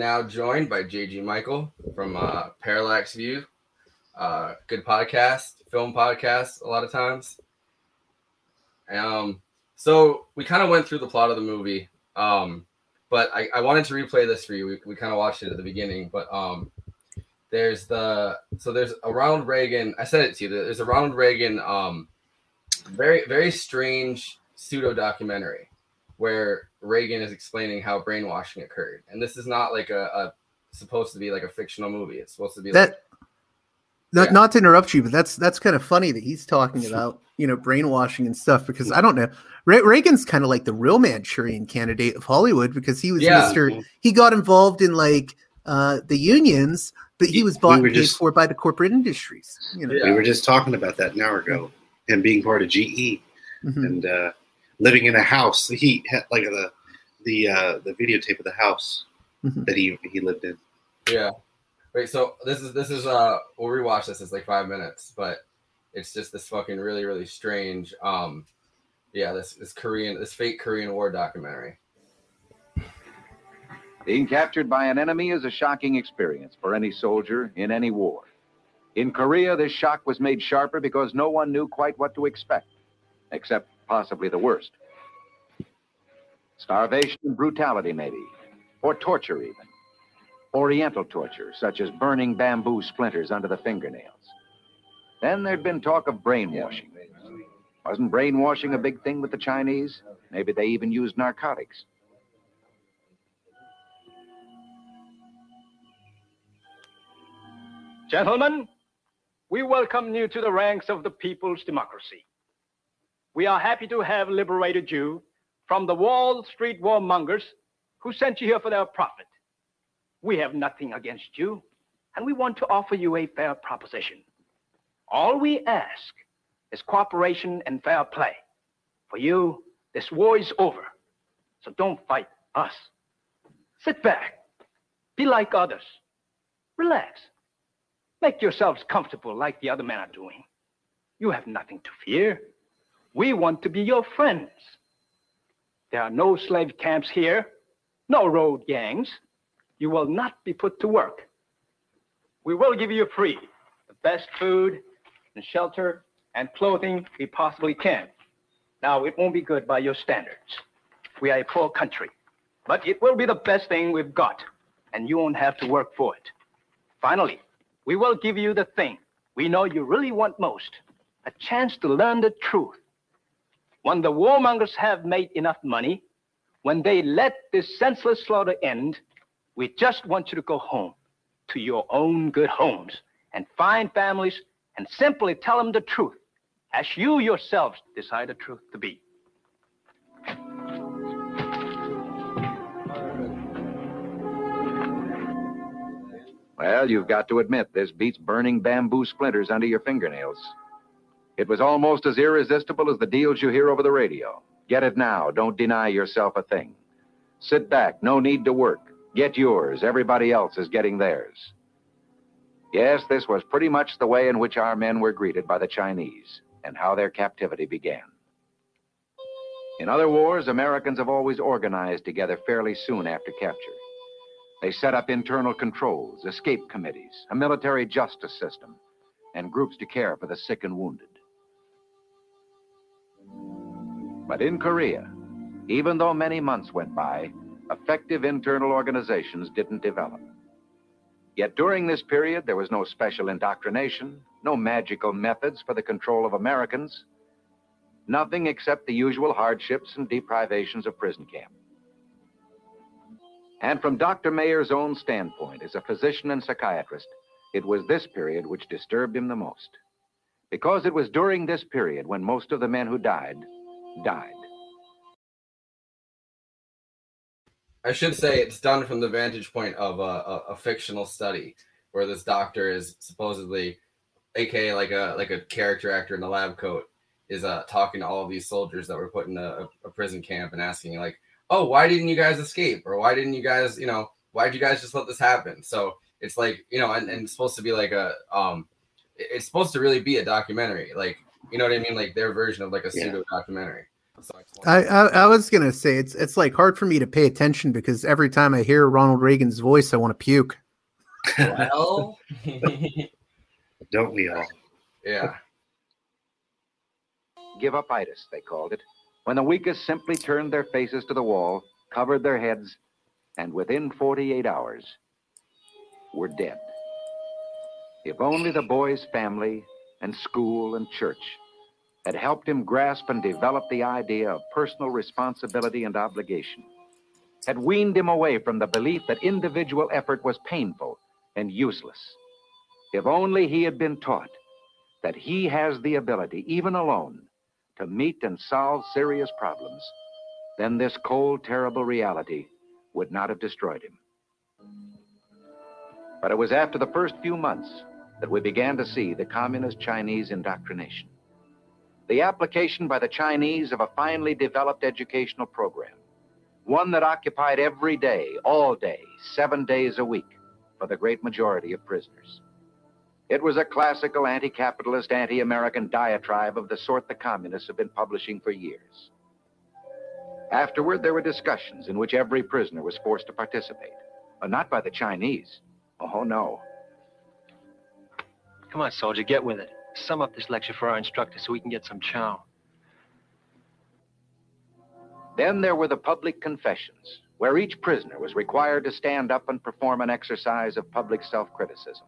now joined by JG Michael from uh, Parallax View. Uh, good podcast, film podcast, a lot of times. Um, so we kind of went through the plot of the movie, um, but I, I wanted to replay this for you. We, we kind of watched it at the beginning, but um, there's the so there's a Ronald Reagan. I said it to you. There's a Ronald Reagan, um, very very strange pseudo documentary where Reagan is explaining how brainwashing occurred, and this is not like a, a supposed to be like a fictional movie. It's supposed to be that. Like, not, Yeah. not to interrupt you, but that's that's kind of funny that he's talking about you know brainwashing and stuff because I don't know. Re- Reagan's kind of like the real Manchurian candidate of Hollywood because he was Yeah. Mister. He got involved in like uh the unions, but he was bought we and paid just- for by the corporate industries. You know, Yeah. We were just talking about that an hour ago, and being part of GE Mhm. and uh, living in a house. He had like the the uh, the videotape of the house Mhm. that he he lived in. Yeah. Wait, so this is this is uh we'll rewatch this. It's like five minutes, but it's just this fucking really, really strange um yeah, this this Korean this fake Korean War documentary. Being captured by an enemy is a shocking experience for any soldier in any war. In Korea, this shock was made sharper because no one knew quite what to expect, except possibly the worst. Starvation and brutality, maybe, or torture, even. Oriental torture, such as burning bamboo splinters under the fingernails. Then there'd been talk of brainwashing. Wasn't brainwashing a big thing with the Chinese? Maybe they even used narcotics. Gentlemen, we welcome you to the ranks of the People's Democracy. We are happy to have liberated you from the Wall Street warmongers who sent you here for their profit. We have nothing against you, and we want to offer you a fair proposition. All we ask is cooperation and fair play. For you, this war is over, so don't fight us. Sit back, be like others, relax. Make yourselves comfortable like the other men are doing. You have nothing to fear. We want to be your friends. There are no slave camps here, no road gangs. You will not be put to work. We will give you free the best food and shelter and clothing we possibly can. Now, it won't be good by your standards. We are a poor country, but it will be the best thing we've got, and you won't have to work for it. Finally, we will give you the thing we know you really want most a chance to learn the truth. When the warmongers have made enough money, when they let this senseless slaughter end, we just want you to go home to your own good homes and find families and simply tell them the truth as you yourselves decide the truth to be. Well, you've got to admit, this beats burning bamboo splinters under your fingernails. It was almost as irresistible as the deals you hear over the radio. Get it now. Don't deny yourself a thing. Sit back. No need to work. Get yours. Everybody else is getting theirs. Yes, this was pretty much the way in which our men were greeted by the Chinese and how their captivity began. In other wars, Americans have always organized together fairly soon after capture. They set up internal controls, escape committees, a military justice system, and groups to care for the sick and wounded. But in Korea, even though many months went by, effective internal organizations didn't develop. Yet during this period, there was no special indoctrination, no magical methods for the control of Americans, nothing except the usual hardships and deprivations of prison camp. And from Dr. Mayer's own standpoint, as a physician and psychiatrist, it was this period which disturbed him the most. Because it was during this period when most of the men who died, died. I should say it's done from the vantage point of a, a, a fictional study where this doctor is supposedly, aka like a like a character actor in the lab coat, is uh talking to all these soldiers that were put in a, a prison camp and asking like, oh, why didn't you guys escape? Or why didn't you guys, you know, why did you guys just let this happen? So it's like, you know, and, and it's supposed to be like a um it's supposed to really be a documentary. Like, you know what I mean? Like their version of like a pseudo documentary. So I, I, I I was gonna say it's it's like hard for me to pay attention because every time I hear Ronald Reagan's voice, I want to puke. well, Don't we all? yeah. Give up itis, they called it, when the weakest simply turned their faces to the wall, covered their heads, and within 48 hours were dead. If only the boy's family and school and church had helped him grasp and develop the idea of personal responsibility and obligation, had weaned him away from the belief that individual effort was painful and useless. If only he had been taught that he has the ability, even alone, to meet and solve serious problems, then this cold, terrible reality would not have destroyed him. But it was after the first few months that we began to see the communist Chinese indoctrination. The application by the Chinese of a finely developed educational program, one that occupied every day, all day, seven days a week for the great majority of prisoners. It was a classical anti capitalist, anti American diatribe of the sort the communists have been publishing for years. Afterward, there were discussions in which every prisoner was forced to participate. but not by the Chinese. Oh, no. Come on, soldier, get with it. Sum up this lecture for our instructor so we can get some chow. Then there were the public confessions, where each prisoner was required to stand up and perform an exercise of public self criticism,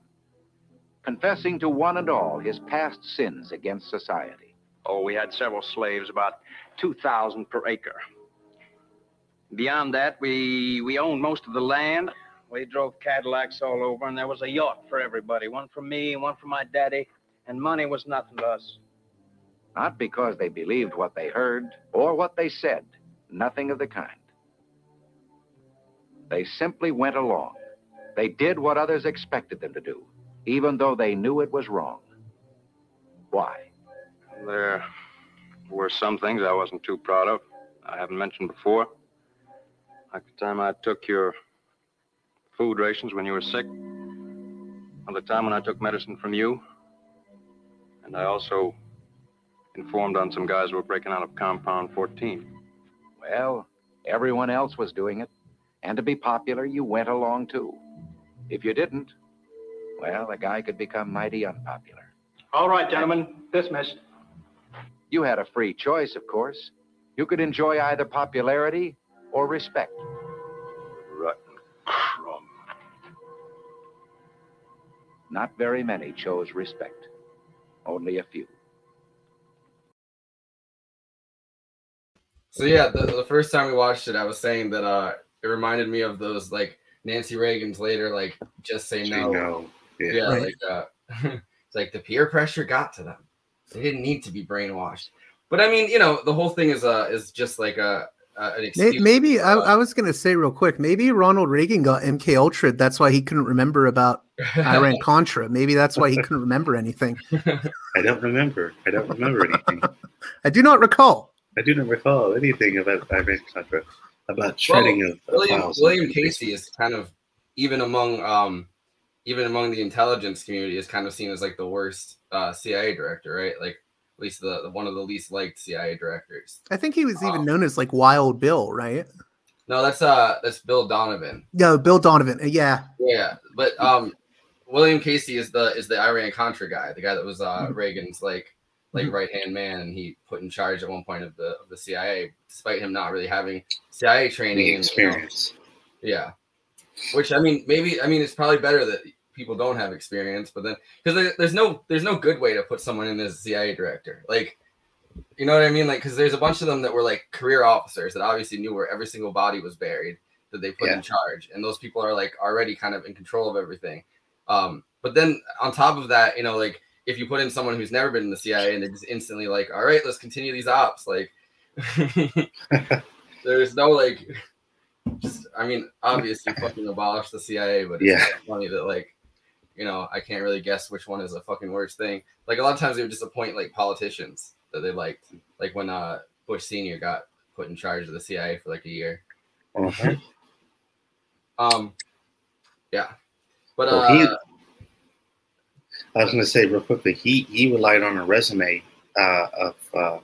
confessing to one and all his past sins against society. Oh, we had several slaves, about 2,000 per acre. Beyond that, we, we owned most of the land. We drove Cadillacs all over, and there was a yacht for everybody one for me, one for my daddy, and money was nothing to us. Not because they believed what they heard or what they said, nothing of the kind. They simply went along. They did what others expected them to do, even though they knew it was wrong. Why? There were some things I wasn't too proud of. I haven't mentioned before. Like the time I took your food rations when you were sick, or the time when I took medicine from you. And I also informed on some guys who were breaking out of Compound 14. Well, everyone else was doing it, and to be popular, you went along too. If you didn't, well, a guy could become mighty unpopular. All right, gentlemen, dismissed. You had a free choice, of course. You could enjoy either popularity or respect. Not very many chose respect, only a few. So yeah, the, the first time we watched it, I was saying that uh, it reminded me of those like Nancy Reagan's later, like just say Say no. no. Yeah. Yeah, Right. like uh, it's like the peer pressure got to them. They didn't need to be brainwashed. But I mean, you know, the whole thing is uh is just like a, a an excuse. Maybe I, I was gonna say real quick. Maybe Ronald Reagan got MK Ultra. That's why he couldn't remember about Iran Contra. Maybe that's why he couldn't remember anything. I don't remember. I don't remember anything. I do not recall. I do not recall anything about Iran Contra, about shredding of, of William files. William Casey is kind of even among um even among the intelligence community is kind of seen as like the worst uh, CIA director, right? Like at least the, the one of the least liked CIA directors. I think he was even Oh. known as like Wild Bill, right? No, that's uh that's Bill Donovan. No, Bill Donovan. Uh, Yeah, Yeah, but um, William Casey is the is the Iran Contra guy, the guy that was uh Mhm. Reagan's like like Mhm. right hand man, and he put in charge at one point of the of the CIA, despite him not really having CIA training. the and, you know, experience. yeah, which I mean, maybe I mean it's probably better that people don't have experience, but then because there, there's no there's no good way to put someone in as CIA director, like. You know what I mean? Like, because there's a bunch of them that were like career officers that obviously knew where every single body was buried that they put Yeah. in charge, and those people are like already kind of in control of everything. Um, but then on top of that, you know, like if you put in someone who's never been in the CIA and they're just instantly like, all right, let's continue these ops, like there's no like, just I mean, obviously fucking abolish the CIA, but it's Yeah. funny that like, you know, I can't really guess which one is a fucking worst thing. Like a lot of times they would disappoint like politicians that they liked, like when uh Bush Senior got put in charge of the CIA for like a year. Uh-huh. Um, yeah, but Well, uh, he- I was going to say real quickly, he he relied on a resume uh, of uh,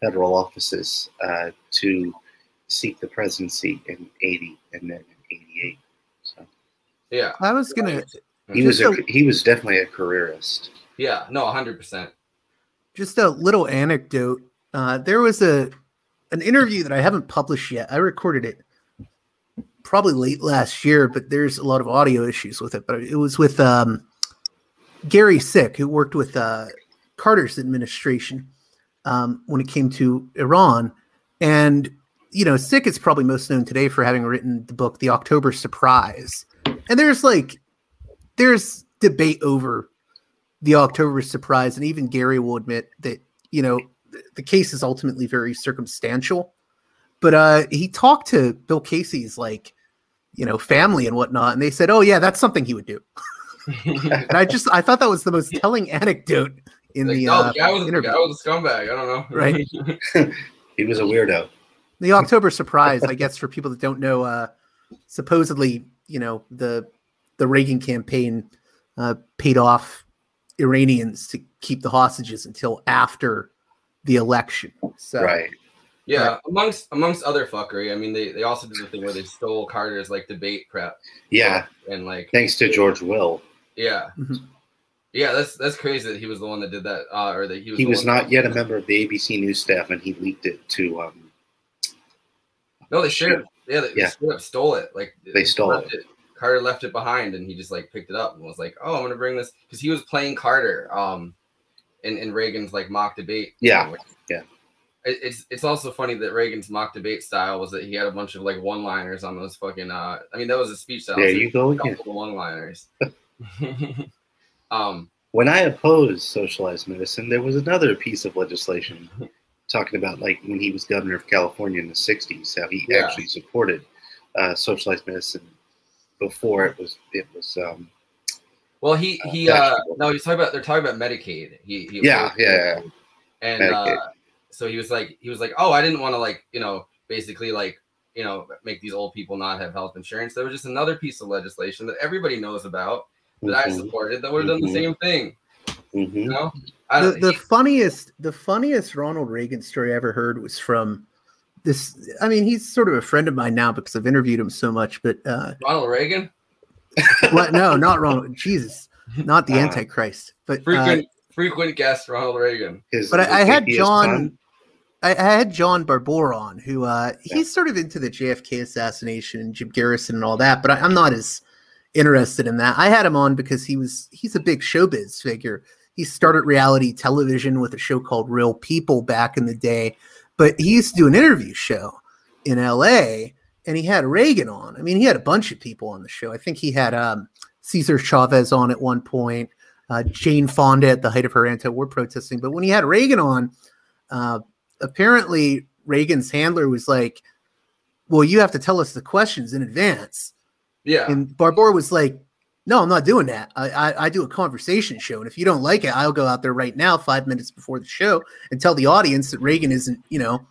federal offices uh, to seek the presidency in 80 and then in 88. So Yeah. I was gonna he was a, Just he was definitely a careerist. Yeah. No, 100%. just a little anecdote. Uh, there was a an interview that I haven't published yet. I recorded it probably late last year, but there's a lot of audio issues with it. But it was with um, Gary Sick, who worked with uh, Carter's administration um, when it came to Iran. And you know, Sick is probably most known today for having written the book The October Surprise. And there's like there's debate over the October surprise, and even Gary will admit that you know th- the case is ultimately very circumstantial. But uh, he talked to Bill Casey's like you know family and whatnot, and they said, "Oh yeah, that's something he would do." and I just I thought that was the most telling anecdote in Like, the, no, uh, guy was interview. guy was a scumbag. I don't know. Right. He was a weirdo. the October surprise, I guess, for people that don't know, uh, supposedly, you know, the the Reagan campaign uh, paid off Iranians to keep the hostages until after the election. So, Right. Yeah, Right. amongst amongst other fuckery. I mean, they, they also did the thing where they stole Carter's like debate prep. Yeah. and like Thanks to George Will. yeah, Mhm. yeah. That's that's crazy that he was the one that did that, uh, or that he was. He was not yet a member of the ABC News staff, and he leaked it to. Um, No, they straight up, yeah, they, they Yeah. straight up stole it. Like They stole left it. Carter left it behind, and he just like picked it up and was like, "Oh, I'm gonna bring this," because he was playing Carter, um, in, in Reagan's like mock debate. Yeah, yeah. It, it's it's also funny that Reagan's mock debate style was that he had a bunch of like one-liners on those fucking. Uh, I mean, that was a speech style. there so you go again. couple one-liners. um, When I opposed socialized medicine, there was another piece of legislation talking about like when he was governor of California in the '60s, how he Yeah. actually supported uh, socialized medicine before it was it was. Um, well, he Uh, he uh, fashionable. no, he's talking about they're talking about Medicaid. He, he Yeah, opposed yeah, yeah. And Medicaid. uh, so he was like he was like oh i didn't want to like you know basically like you know make these old people not have health insurance there was just another piece of legislation that everybody knows about that i mhm, supported that would have done the Mhm. same thing you mhm. know I The, the he- funniest, the funniest Ronald Reagan story I ever heard was from this. I mean, he's sort of a friend of mine now because I've interviewed him so much. But uh, ronald reagan what? No, not Ronald. Jesus, not the Uh, Antichrist. But uh, frequent frequent guest ronald reagan His- but I, I had John. I, I had John Barbour on, who uh, Yeah. he's sort of into the JFK assassination and Jim Garrison and all that, but I, I'm not as interested in that. I had him on because he was he's a big showbiz figure. He started reality television with a show called Real People back in the day, but he used to do an interview show in LA and he had Reagan on. I mean, he had a bunch of people on the show. I think he had um, Cesar Chavez on at one point, uh, Jane Fonda at the height of her anti-war protesting. But when he had Reagan on, uh, apparently Reagan's handler was like, "Well, you have to tell us the questions in advance." yeah And Barbour was like, "No, I'm not doing that. I, I I do a conversation show, and if you don't like it, I'll go out there right now, five minutes before the show, and tell the audience that Reagan isn't, you know,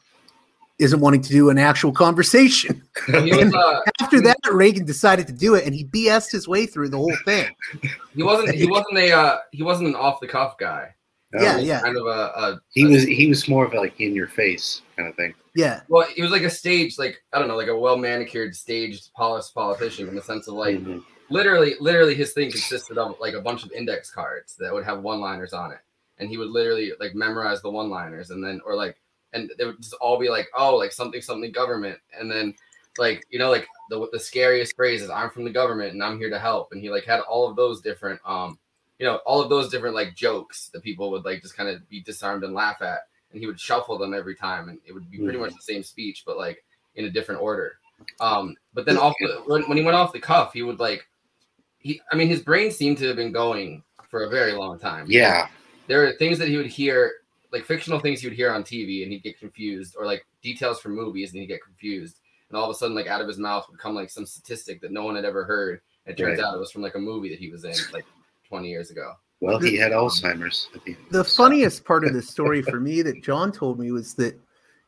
isn't wanting to do an actual conversation." he was uh After that, Reagan decided to do it, and he BS'd his way through the whole thing. he wasn't he wasn't a uh he wasn't an off the cuff guy No, Yeah, He was yeah. kind of a, a He was he was more of like in your face kind of thing. Yeah, well he was like a stage like i don't know like a well manicured staged polished politician in the sense of like Mhm. Literally literally his thing consisted of like a bunch of index cards that would have one liners on it. And he would literally like memorize the one liners and then or like and they would just all be like oh like something something government. And then like you know like the, the scariest phrase is i'm from the government and i'm here to help. And he like had all of those different um you know all of those different like jokes that people would like just kind of be disarmed and laugh at. And he would shuffle them every time and it would be pretty Mhm. much the same speech but like in a different order. Um but then off the, when, when he went off the cuff he would like he i mean his brain seemed to have been going for a very long time. Yeah, there are things that he would hear like fictional things he would hear on tv and he'd get confused or like details from movies and he'd get confused. And all of a sudden like out of his mouth would come like some statistic that no one had ever heard. It turns Right. out it was from like a movie that he was in like 20 years ago. Well, he had Alzheimer's. At the, end the funniest part of the story for me that John told me was that,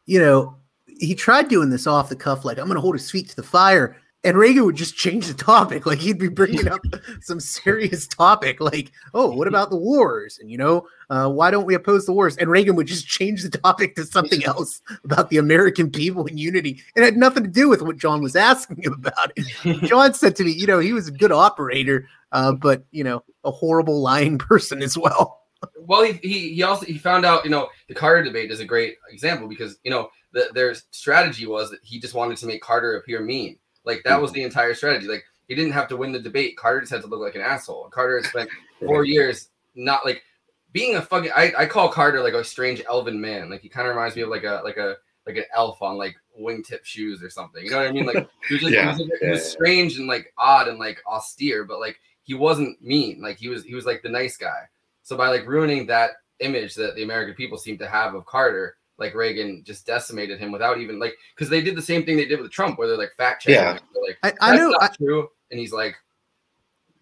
you know, he tried doing this off the cuff, like I'm going to hold his feet to the fire, and Reagan would just change the topic. Like he'd be bringing up some serious topic, like, "Oh, what about the wars?" And you know, uh, why don't we oppose the wars? And Reagan would just change the topic to something else about the American people and unity. It had nothing to do with what John was asking him about. It. John said to me, "You know, he was a good operator, uh, but you know, a horrible lying person as well." Well, he, he he also he found out, you know, the Carter debate is a great example because you know the, their strategy was that he just wanted to make Carter appear mean. Like that was mm-hmm. the entire strategy. Like he didn't have to win the debate. Carter just had to look like an asshole. Carter had spent four years not like being a fucking. I, I call Carter like a strange elven man. Like he kind of reminds me of like a like a like an elf on like wingtip shoes or something. You know what I mean? Like he was just Yeah. he, was, he was strange and like odd and like austere, but like he wasn't mean. Like he was he was like the nice guy. So by like ruining that image that the American people seem to have of Carter, like Reagan just decimated him without even like because they did the same thing they did with Trump, where they're like fact checking. Yeah. like I, I that's know. I, true, and he's like,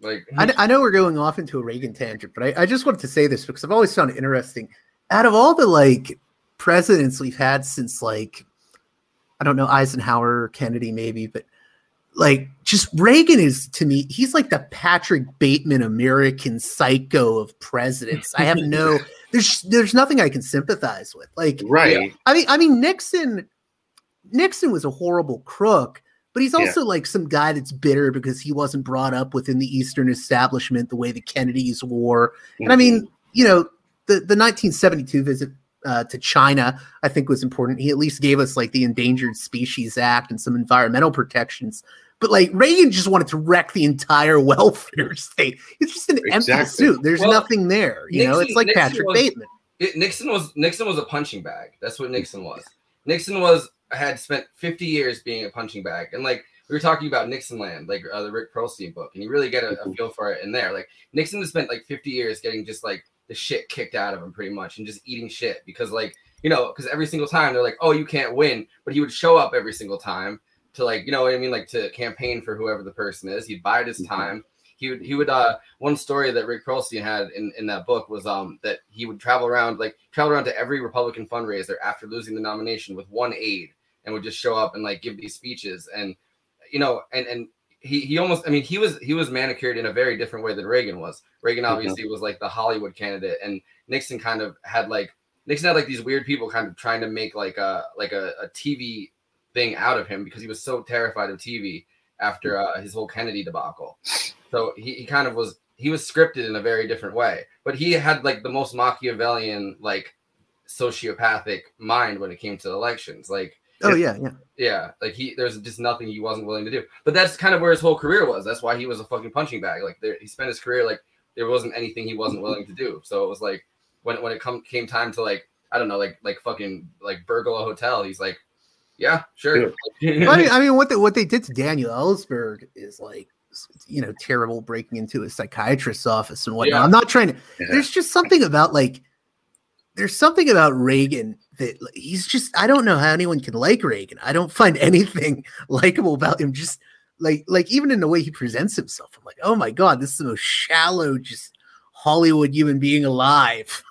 like I, hmm. I know we're going off into a Reagan tangent, but I, I just wanted to say this because I've always found it interesting. Out of all the like presidents we've had since like I don't know Eisenhower or Kennedy maybe, but like just Reagan is to me he's like the Patrick Bateman American psycho of presidents. I have no there's there's nothing I can sympathize with. Like Right. I mean, I mean, Nixon, Nixon was a horrible crook, but he's Yeah. also like some guy that's bitter because he wasn't brought up within the Eastern establishment the way the Kennedys were. And I mean, you know, the the 1972 visit uh, to China, I think was important. He at least gave us like the Endangered Species Act and some environmental protections. But like Reagan just wanted to wreck the entire welfare state. It's just an empty suit. There's Well, nothing there. You know, it's like Nixon Patrick was- Bateman. it, Nixon was Nixon was a punching bag. That's what Nixon was. Nixon was had spent 50 years being a punching bag, and like we were talking about Nixonland, like uh, the Rick Perlstein book, and you really get a, a feel for it in there. Like Nixon has spent like 50 years getting just like the shit kicked out of him, pretty much, and just eating shit because like you know because every single time they're like, oh, you can't win, but he would show up every single time to like you know what I mean, like to campaign for whoever the person is. He'd bide his Mhm. time. He would he would uh one story that Rick Perlstein had in, in that book was um that he would travel around like travel around to every Republican fundraiser after losing the nomination with one aide and would just show up and like give these speeches and you know and and he he almost I mean he was he was manicured in a very different way than Reagan was. Reagan obviously was like the Hollywood candidate and Nixon kind of had like Nixon had like these weird people kind of trying to make like a like a, a TV thing out of him because he was so terrified of TV after uh, his whole Kennedy debacle. So he, he kind of was he was scripted in a very different way, but he had like the most Machiavellian like sociopathic mind when it came to elections. Like Oh yeah, yeah. yeah, like he there's just nothing he wasn't willing to do. But that's kind of where his whole career was. That's why he was a fucking punching bag. Like there, he spent his career like there wasn't anything he wasn't willing to do. So it was like when when it come came time to like I don't know like like fucking like burgle a hotel, he's like, yeah, sure. Well, I mean, I mean, what they, what they did to Daniel Ellsberg is like, you know, terrible breaking into a psychiatrist's office and whatnot. Yeah. I'm not trying to. Yeah. There's just something about like, there's something about Reagan that like, he's just. I don't know how anyone can like Reagan. I don't find anything likable about him. Just like like even in the way he presents himself, I'm like, oh my god, this is the most shallow, just Hollywood human being alive.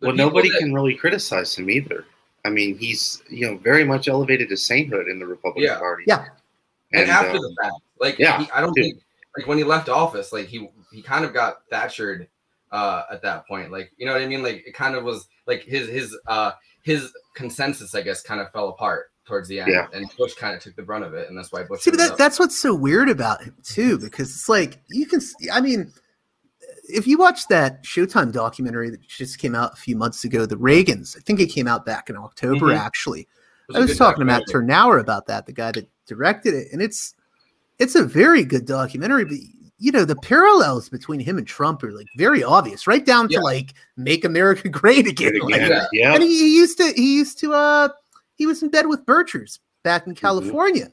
Well, nobody that- can really criticize him either. I mean, he's you know very much elevated to sainthood in the Republican Yeah. Party. Yeah. and, And, after um, the fact, like yeah, he, I don't dude. think like when he left office, like he he kind of got Thatchered uh at that point. Like you know what I mean? Like it kind of was like his his uh his consensus, I guess, kind of fell apart towards the end, Yeah. and Bush kind of took the brunt of it, and that's why Bush. See, but that, that's what's so weird about him too, because it's like you can. see- I mean, if you watch that Showtime documentary that just came out a few months ago, the Reagans, I think it came out back in October. Mhm. Actually, was I was talking to Matt. Tyrnauer about that, the guy that directed it, and it's it's a very good documentary. But you know, the parallels between him and Trump are like very obvious, right down Yeah. to like "Make America Great Again." Again, Like, Yeah. yeah. and he, he used to he used to uh he was in bed with Birchers back in California.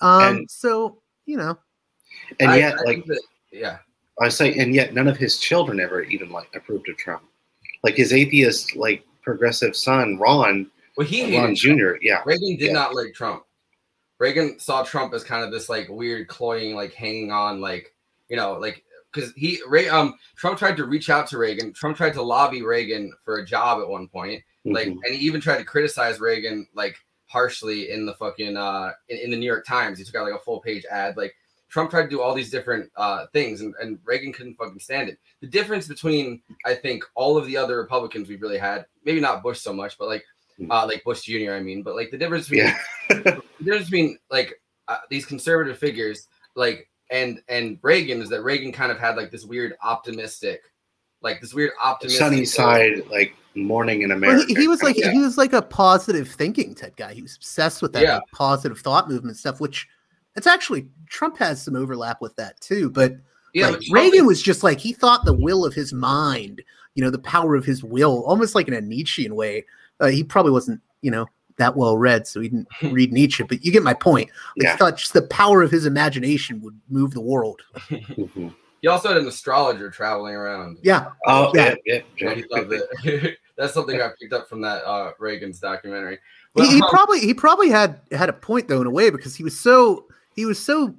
Um And- so you know and I- yet, I like that- yeah, I say, and yet none of his children ever even like approved of Trump. Like his atheist, like progressive son, Ron, well, he Ron Jr. Yeah, Reagan did Yeah. not like Trump. Reagan saw Trump as kind of this like weird, cloying, like hanging on, like you know, like because he Ray um Trump tried to reach out to Reagan. Trump tried to lobby Reagan for a job at one point, like, Mhm. and he even tried to criticize Reagan like harshly in the fucking uh in, in the New York Times. He took out like a full page ad. Like Trump tried to do all these different uh things, and, and Reagan couldn't fucking stand it. The difference between I think all of the other Republicans we've really had, maybe not Bush so much, but like uh like Bush Jr. I mean, but like the difference between Yeah. the difference between like uh, these conservative figures like and and Reagan is that Reagan kind of had like this weird optimistic like this weird optimistic Sunny side, like morning in Well, America. he, he was like Yeah. he was like a positive thinking type guy. He was obsessed with that Yeah. like, positive thought movement stuff, which it's actually Trump has some overlap with that too. But yeah like but Trump Reagan was just like he thought the will of his mind, you know, the power of his will, almost like in a Nietzschean way. Uh, he probably wasn't, you know, that well read, so he didn't read Nietzsche. But you get my point. Like Yeah. he thought just the power of his imagination would move the world. Mhm. he also had an astrologer traveling around Yeah, Oh Yeah. yeah, yeah. And he loved it. That's something I picked up from that uh Reagan's documentary he, But, he um, probably he probably had had a point though in a way because he was so he was so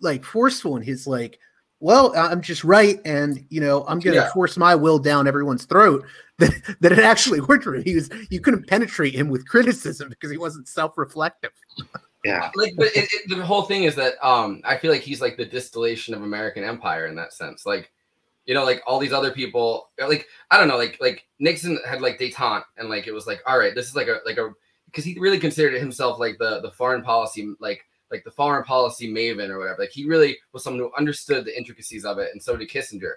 like forceful in his like well i'm just right and you know i'm gonna Yeah. force my will down everyone's throat that, that it actually worked for him he was you couldn't penetrate him with criticism because he wasn't self-reflective Yeah. like but it, it, the whole thing is that um i feel like he's like the distillation of american empire in that sense like you know like all these other people like i don't know like like nixon had like detente and like it was like all right this is like a like a because he really considered himself like the the foreign policy like like the foreign policy maven or whatever. Like he really was someone who understood the intricacies of it and so did kissinger.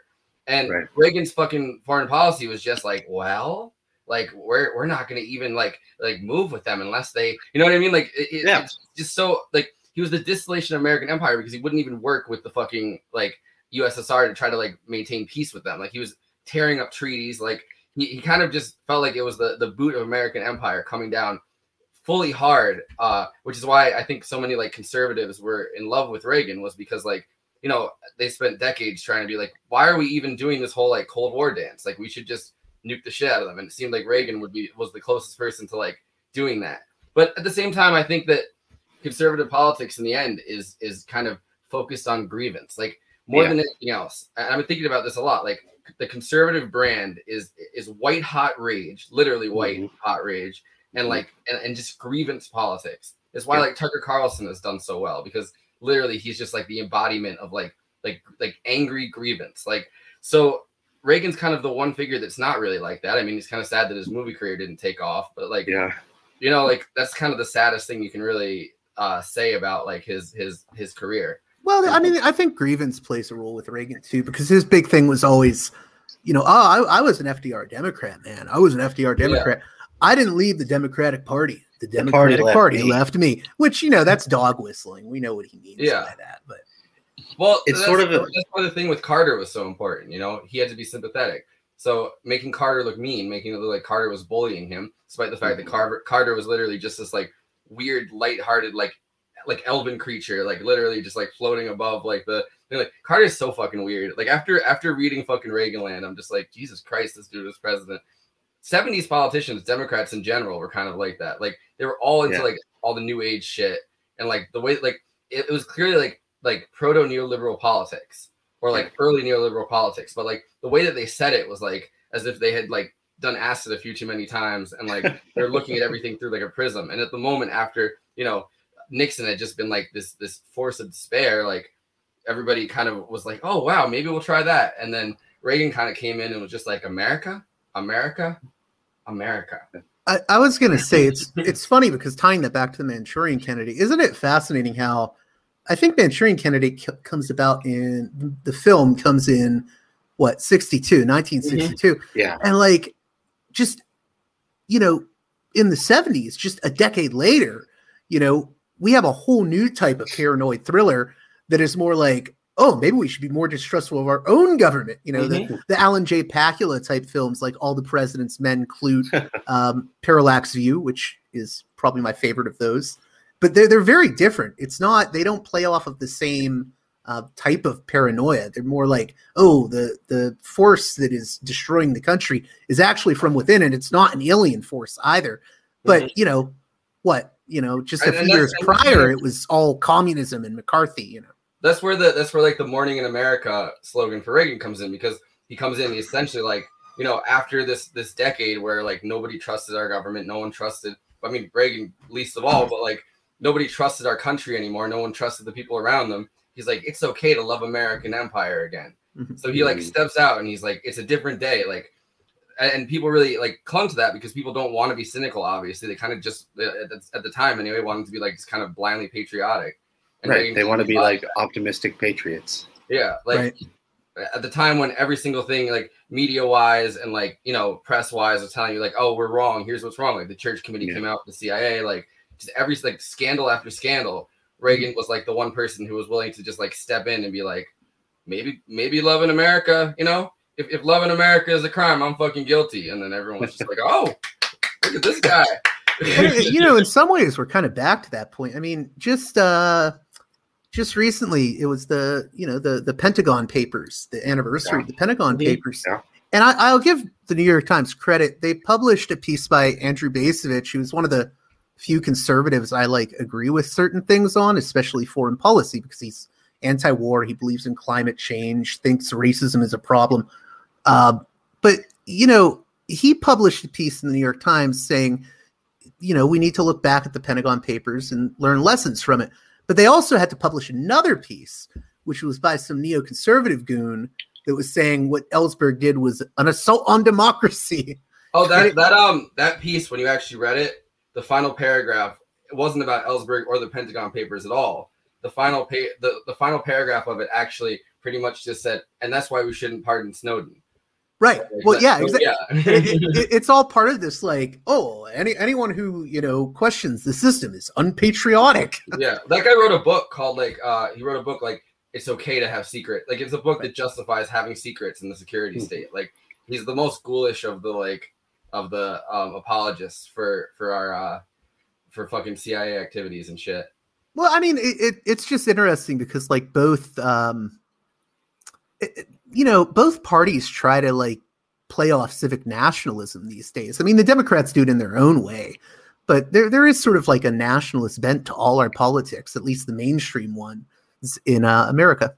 And Right. reagan's fucking foreign policy was just like well like we're we're not going to even like like move with them unless they you know what i mean? Like it- Yeah. it's just so like he was the distillation of american empire because he wouldn't even work with the fucking like ussr to try to like maintain peace with them. Like he was tearing up treaties. Like he, he kind of just felt like it was the the boot of american empire coming down fully hard uh which is why i think so many like conservatives were in love with reagan was because like you know they spent decades trying to be like why are we even doing this whole like cold war dance? Like we should just nuke the shit out of them. And it seemed like reagan would be was the closest person to like doing that. But at the same time i think that conservative politics in the end is is kind of focused on grievance like more Yeah. than anything else. I've been thinking about this a lot like the conservative brand is is white hot rage literally white Mhm. hot rage and like and, and just grievance politics. It's why Yeah. like tucker carlson has done so well because literally he's just like the embodiment of like like like angry grievance. Like so reagan's kind of the one figure that's not really like that. I mean he's kind of sad that his movie career didn't take off but like Yeah. you know like that's kind of the saddest thing you can really uh say about like his his his career. Well i mean i think grievance plays a role with reagan too because his big thing was always you know oh i, I was an fdr democrat man. I was an fdr democrat i didn't leave the democratic party the party democratic left party, me. left me which you know that's dog whistling we know what he means Yeah. by that but Well, It's that's, sort of a- that's why the thing with Carter was so important. You know, he had to be sympathetic. So making Carter look mean, making it look like Carter was bullying him, despite the fact that Mm-hmm. Carter Carter was literally just this like weird, lighthearted, like like elven creature, like literally just like floating above like the they're like Carter's so fucking weird. Like after after reading fucking Reaganland, I'm just like, Jesus Christ, this dude was president. 70s politicians, Democrats in general, were kind of like that. Like they were all into Yeah. like all the new age shit and like the way like it, it was clearly like like proto neoliberal politics or like early neoliberal politics, but like the way that they said it was like as if they had like done acid a few too many times and like they're looking at everything through like a prism. And at the moment after, you know, Nixon had just been like this this force of despair, like everybody kind of was like, oh wow, maybe we'll try that. And then Reagan kind of came in and was just like, America, America, America. I, I was gonna say it's it's funny because tying that back to the Manchurian Candidate, isn't it fascinating how I think Manchurian Candidate c- comes about in the film comes in what 62, mm-hmm. 1962, Yeah. and like just you know in the 70s, just a decade later, you know we have a whole new type of paranoid thriller that is more like oh maybe we should be more distrustful of our own government you know the, the alan j. Pakula type films like all the president's men Klute um, parallax view which is probably my favorite of those. But they're, they're very different. It's not they don't play off of the same uh, type of paranoia. They're more like oh the the force that is destroying the country is actually from within and it's not an alien force either. But you know what you know just a few years prior it was all communism and mccarthy you know that's where the that's where like the morning in america slogan for reagan comes in because he comes in essentially like you know after this this decade where like nobody trusted our government no one trusted I mean Reagan least of all, but like nobody trusted our country anymore. No one trusted the people around them. He's like, it's okay to love American empire again. Mhm. So he like Mhm. steps out and he's like, it's a different day. Like, and and people really like clung to that because people don't want to be cynical. Obviously, they kind of just at the, at the time anyway wanted to be like just kind of blindly patriotic. And Right. They want to be embodied like optimistic patriots. yeah, like Right. at the time when every single thing, like media wise and like you know press wise, was telling you like, oh, we're wrong. Here's what's wrong. Like the church committee Yeah. came out, the CIA, like just every like scandal after scandal. Reagan was like the one person who was willing to just like step in and be like, maybe maybe loving America, you know, if if loving America is a crime, I'm fucking guilty. And then everyone was just like, oh, look at this guy. Uh, you know, in some ways, we're kind of back to that point. I mean, just uh, just recently, it was the you know the the Pentagon Papers, the anniversary Yeah. of the Pentagon. Papers, Yeah. and I, I'll give the New York Times credit. They published a piece by Andrew Bacevich, who's one of the few conservatives I like agree with certain things on, especially foreign policy, because he's anti-war. He believes in climate change, thinks racism is a problem. Uh, but you know, he published a piece in the New York Times saying you know, we need to look back at the Pentagon Papers and learn lessons from it. But they also had to publish another piece, which was by some neoconservative goon that was saying what Ellsberg did was an assault on democracy. Oh, that that um that piece when you actually read it, the final paragraph, it wasn't about Ellsberg or the Pentagon Papers at all. The final pa- the, the final paragraph of it actually pretty much just said, and that's why we shouldn't pardon Snowden. Right. Well, yeah, exactly. yeah. it, it- it's all part of this, like, oh, any anyone who you know questions the system is unpatriotic. yeah, that guy wrote a book called like uh he wrote a book like it's okay to have secret. Like it's a book that justifies having secrets in the security Hmm. state. Like he's the most ghoulish of the like of the um apologists for for our uh for fucking CIA activities and shit. Well, I mean, it, it, it's just interesting because, like, both, um, you know, both parties try to like play off civic nationalism these days. I mean, the Democrats do it in their own way, but there there is sort of like a nationalist bent to all our politics, at least the mainstream one in uh, America.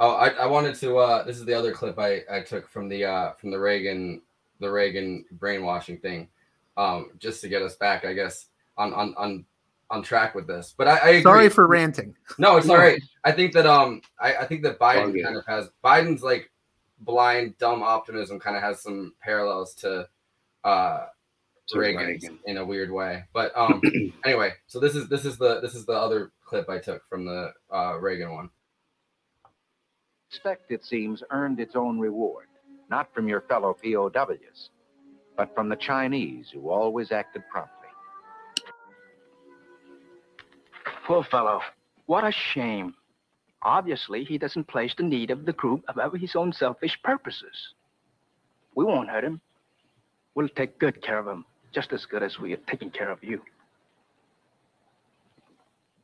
Oh, I, I wanted to. Uh, this is the other clip I, I took from the uh, from the Reagan the Reagan brainwashing thing, um, just to get us back, I guess, on on on, on track with this. But I, I agree. Sorry for ranting. no, it's all right. I think that um, I, I think that Biden Oh, yeah. kind of has Biden's like blind dumb optimism kind of has some parallels to uh To Reagan Reagan. in a weird way. But um, anyway, so this is this is the this is the other clip I took from the uh, Reagan one. Respect, it seems, earned its own reward, not from your fellow POWs, but from the Chinese who always acted promptly. Poor fellow. What a shame. Obviously, he doesn't place the need of the group above his own selfish purposes. We won't hurt him. We'll take good care of him, just as good as we are taking care of you.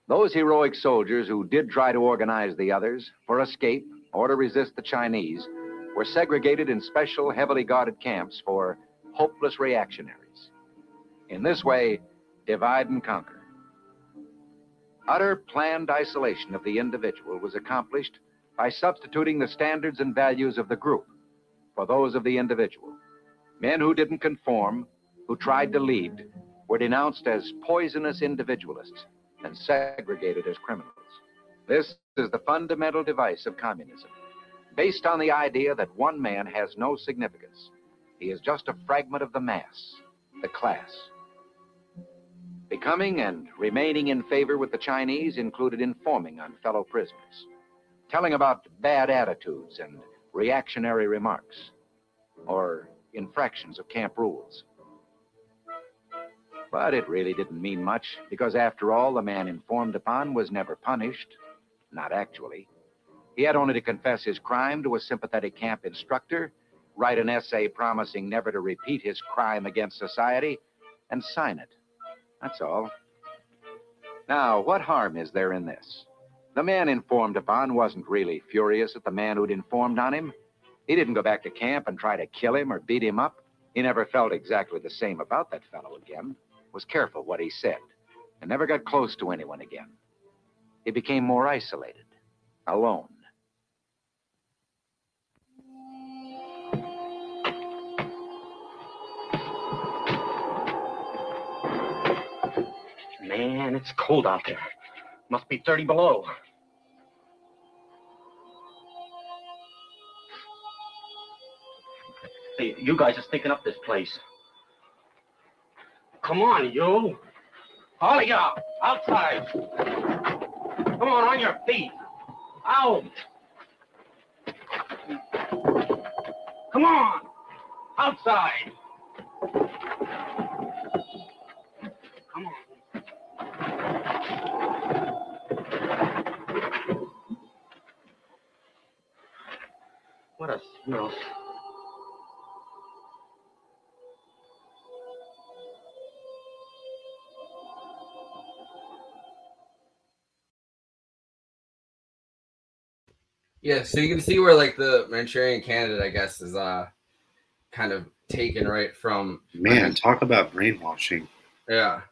Those heroic soldiers who did try to organize the others for escape or to resist the Chinese were segregated in special, heavily guarded camps for hopeless reactionaries. In this way, divide and conquer. Utter planned isolation of the individual was accomplished by substituting the standards and values of the group for those of the individual. Men who didn't conform, who tried to lead, were denounced as poisonous individualists and segregated as criminals. This is the fundamental device of communism, based on the idea that one man has no significance. He is just a fragment of the mass, the class. Becoming and remaining in favor with the Chinese included informing on fellow prisoners, telling about bad attitudes and reactionary remarks, or infractions of camp rules. But it really didn't mean much, because after all, the man informed upon was never punished. Not actually. He had only to confess his crime to a sympathetic camp instructor, write an essay promising never to repeat his crime against society, and sign it. That's all. Now, what harm is there in this? The man informed upon wasn't really furious at the man who'd informed on him. He didn't go back to camp and try to kill him or beat him up. He never felt exactly the same about that fellow again, was careful what he said, and never got close to anyone again. He became more isolated, alone. Man, it's cold out there. Must be 30 below. Hey, you guys are stinking up this place. Come on, you. All of you, outside. Come on, on your feet. Out. Come on, outside. What a smell. Yeah, so you can see where like the Manchurian candidate, I guess, is uh kind of taken right from Man, talk about brainwashing. yeah.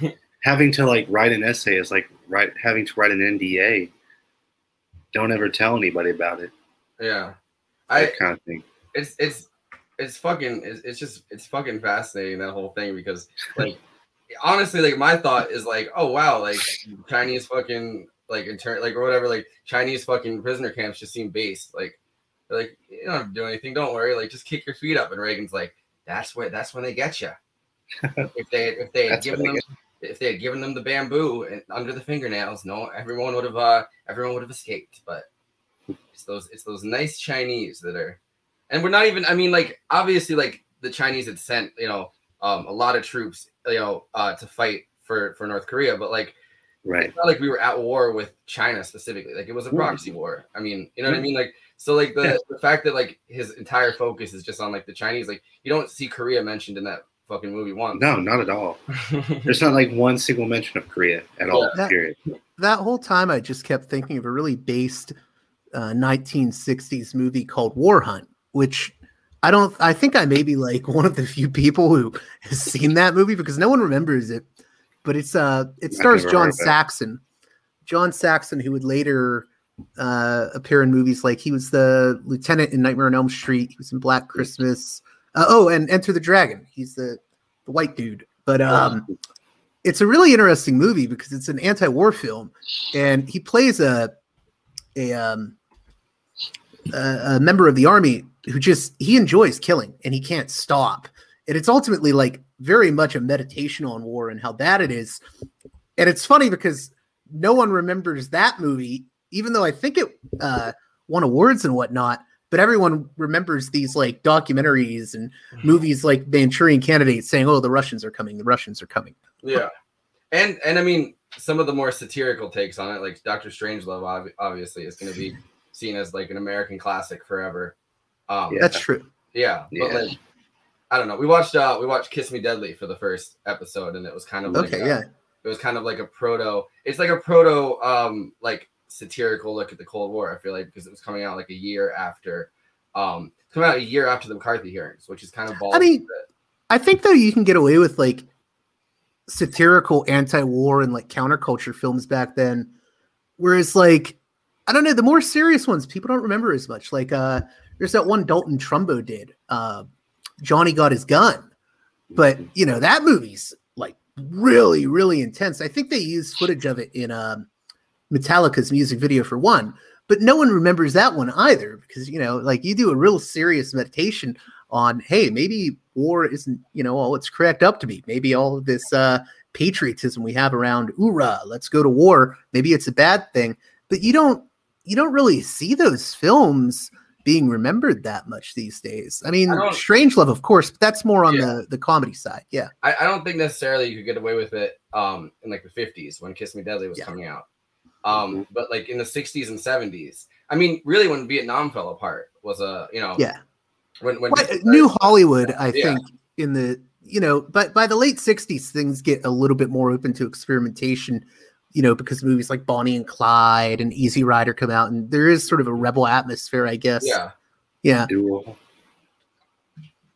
Having to like write an essay is like write having to write an NDA. Don't ever tell anybody about it. Yeah. I kind of thing. it's it's it's fucking it's, it's just it's fucking fascinating that whole thing because like honestly like my thought is like oh wow like Chinese fucking like intern like or whatever like Chinese fucking prisoner camps just seem based like they're like you don't have to do anything don't worry like just kick your feet up and Reagan's like that's where that's when they get you if they if they had given them they if they had given them the bamboo and under the fingernails no everyone would have uh everyone would have escaped but it's those it's those nice Chinese that are and we're not even i mean like obviously like the chinese had sent you know um a lot of troops you know uh to fight for for north korea but like Right. it's not like we were at war with china specifically like it was a proxy war i mean you know what i mean like so like the, the fact that like his entire focus is just on like the chinese like you don't see korea mentioned in that fucking movie once No, not at all. There's not like one single mention of Korea at all. That- Period. that whole time I just kept thinking of a really based uh, 1960s movie called War Hunt, which I don't I think I may be like one of the few people who has seen that movie because no one remembers it. But it's uh it stars John heard of it. Saxon. John Saxon, who would later uh appear in movies like he was the lieutenant in Nightmare on Elm Street, he was in Black Christmas. Uh, oh, and Enter the Dragon. He's the the white dude. But um it's a really interesting movie because it's an anti-war film and he plays a a um a, a member of the army who just he enjoys killing and he can't stop. And it's ultimately like very much a meditation on war and how bad it is. And it's funny because no one remembers that movie even though i think it uh won awards and whatnot but everyone remembers these like documentaries and movies like manchurian candidate saying oh the russians are coming the russians are coming. Yeah. And and i mean some of the more satirical takes on it like dr strangelove ob- obviously is going to be seen as like an american classic forever um Yeah. that's true yeah, Yeah. but like i don't know we watched uh we watched kiss me deadly for the first episode and it was kind of like okay a- yeah it was kind of like a proto it's like a proto um like satirical look at the cold war i feel like because it was coming out like a year after um coming out a year after the mccarthy hearings which is kind of ballsy mean, I think though you can get away with like satirical anti-war and like counterculture films back then, whereas like I don't know the more serious ones people don't remember as much. Like uh, there's that one Dalton Trumbo did, uh, Johnny got his gun, but you know that movie's like really really intense. I think they used footage of it in um, Metallica's music video for one, but no one remembers that one either because you know like you do a real serious meditation on hey maybe war isn't you know all it's cracked up to be maybe all of this uh patriotism we have around oorah let's go to war maybe it's a bad thing but you don't you don't really see those films being remembered that much these days i mean I strange love of course but that's more on Yeah. the the comedy side yeah I, I don't think necessarily you could get away with it um in like the 50s when Kiss Me Deadly was Yeah. coming out. Um but like in the 60s and 70s. I mean really when Vietnam fell apart was a you know yeah when when Well, new hollywood i Yeah. think in the you know but by the late 60s things get a little bit more open to experimentation you know because movies like bonnie and clyde and easy rider come out and there is sort of a rebel atmosphere i guess yeah. yeah.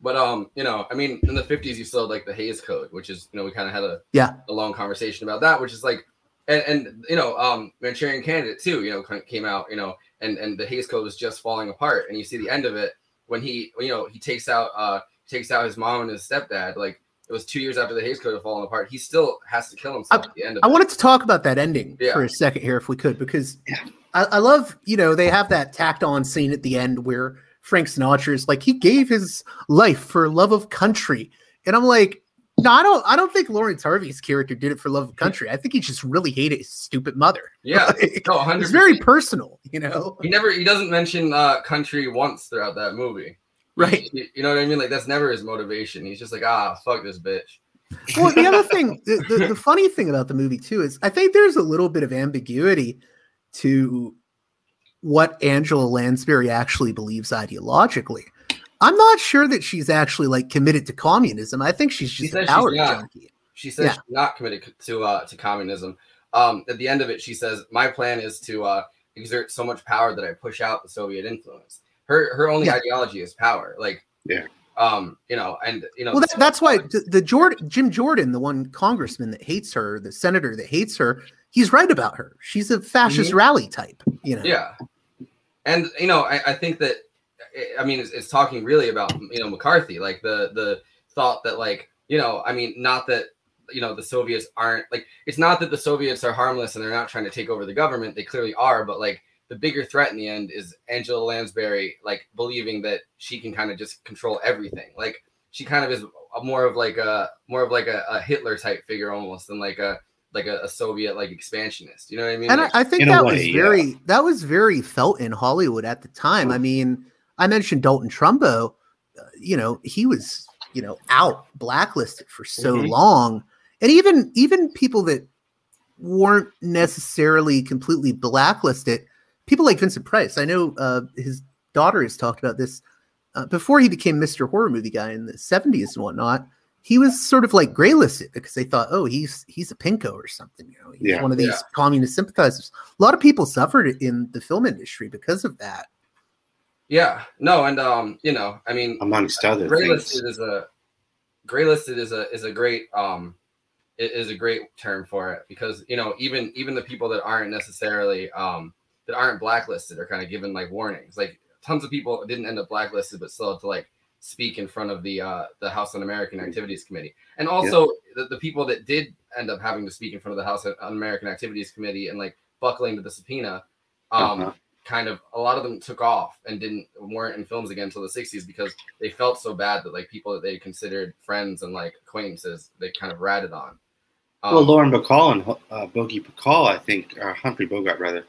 But um, you know, I mean, in the fifties, you still had like the Hays Code, which is you know we kind of had a Yeah. a long conversation about that, which is like, and and you know, um, Manchurian Candidate too, you know, kind of came out, you know, and and the Hays Code was just falling apart, and you see the end of it when he, you know, he takes out uh takes out his mom and his stepdad, like it was two years after the Hays Code had fallen apart. He still has to kill himself at the end of I it. wanted to talk about that ending Yeah. for a second here, if we could, because I, I love, you know, they have that tacked on scene at the end where Frank Sinatra is like, he gave his life for love of country. And I'm like, no, I don't, I don't think Laurence Harvey's character did it for love of country. I think he just really hated his stupid mother. Yeah, Like, no, 100%. it's very personal, you know? He never he doesn't mention uh country once throughout that movie. Right. You, you know what I mean? Like that's never his motivation. He's just like, ah, fuck this bitch. well, the other thing, the, the, the funny thing about the movie too is I think there's a little bit of ambiguity to what Angela Lansbury actually believes ideologically. I'm not sure that she's actually like committed to communism. I think she's She just a power she's not. junkie. She says Yeah. she's not committed to uh to communism. Um at the end of it, she says, My plan is to uh exert so much power that I push out the Soviet influence. Her her only Yeah. ideology is power. Like Yeah. um, you know, and you know Well, that, that's why the, the Jordan, Jim Jordan, the one congressman that hates her, the senator that hates her, he's right about her. She's a fascist rally type, you know. Mm-hmm. Yeah, and you know, I, I think that I mean, it's, it's talking really about you know McCarthy, like the the thought that like you know, I mean, not that you know the Soviets aren't like it's not that the Soviets are harmless and they're not trying to take over the government. They clearly are, but like the bigger threat in the end is Angela Lansbury like believing that she can kind of just control everything. Like she kind of is a, more of like a more of like a, a Hitler type figure almost than like a like a, a Soviet like expansionist. You know what I mean? and Like- I, I think that way, was yeah. very that was very felt in Hollywood at the time. I mean, I mentioned Dalton Trumbo. uh, you know, he was you know out blacklisted for so Mhm. long, and even even people that weren't necessarily completely blacklisted, people like Vincent Price. I know uh, his daughter has talked about this uh, before he became Mr. Horror Movie guy in the '70s and whatnot. He was sort of like graylisted because they thought, oh, he's he's a pinko or something. You know, he's Yeah. one of these Yeah. communist sympathizers. A lot of people suffered in the film industry because of that. Yeah, no, and um, you know, I mean, amongst other gray things. listed is a gray listed is a is a great um is a great term for it because you know even even the people that aren't necessarily um that aren't blacklisted are kind of given like warnings. Like tons of people didn't end up blacklisted, but still had to like speak in front of the uh the House Un-American Activities Committee, and also the, the people that did end up having to speak in front of the House Un-American Activities Committee and like buckling to the subpoena. Um, Uh-huh. kind of a lot of them took off and didn't weren't in films again until the 60s because they felt so bad that like people that they considered friends and like acquaintances they kind of ratted on um, well, Lauren Bacall and uh, Bogey Bacall, I think, or Humphrey Bogart rather,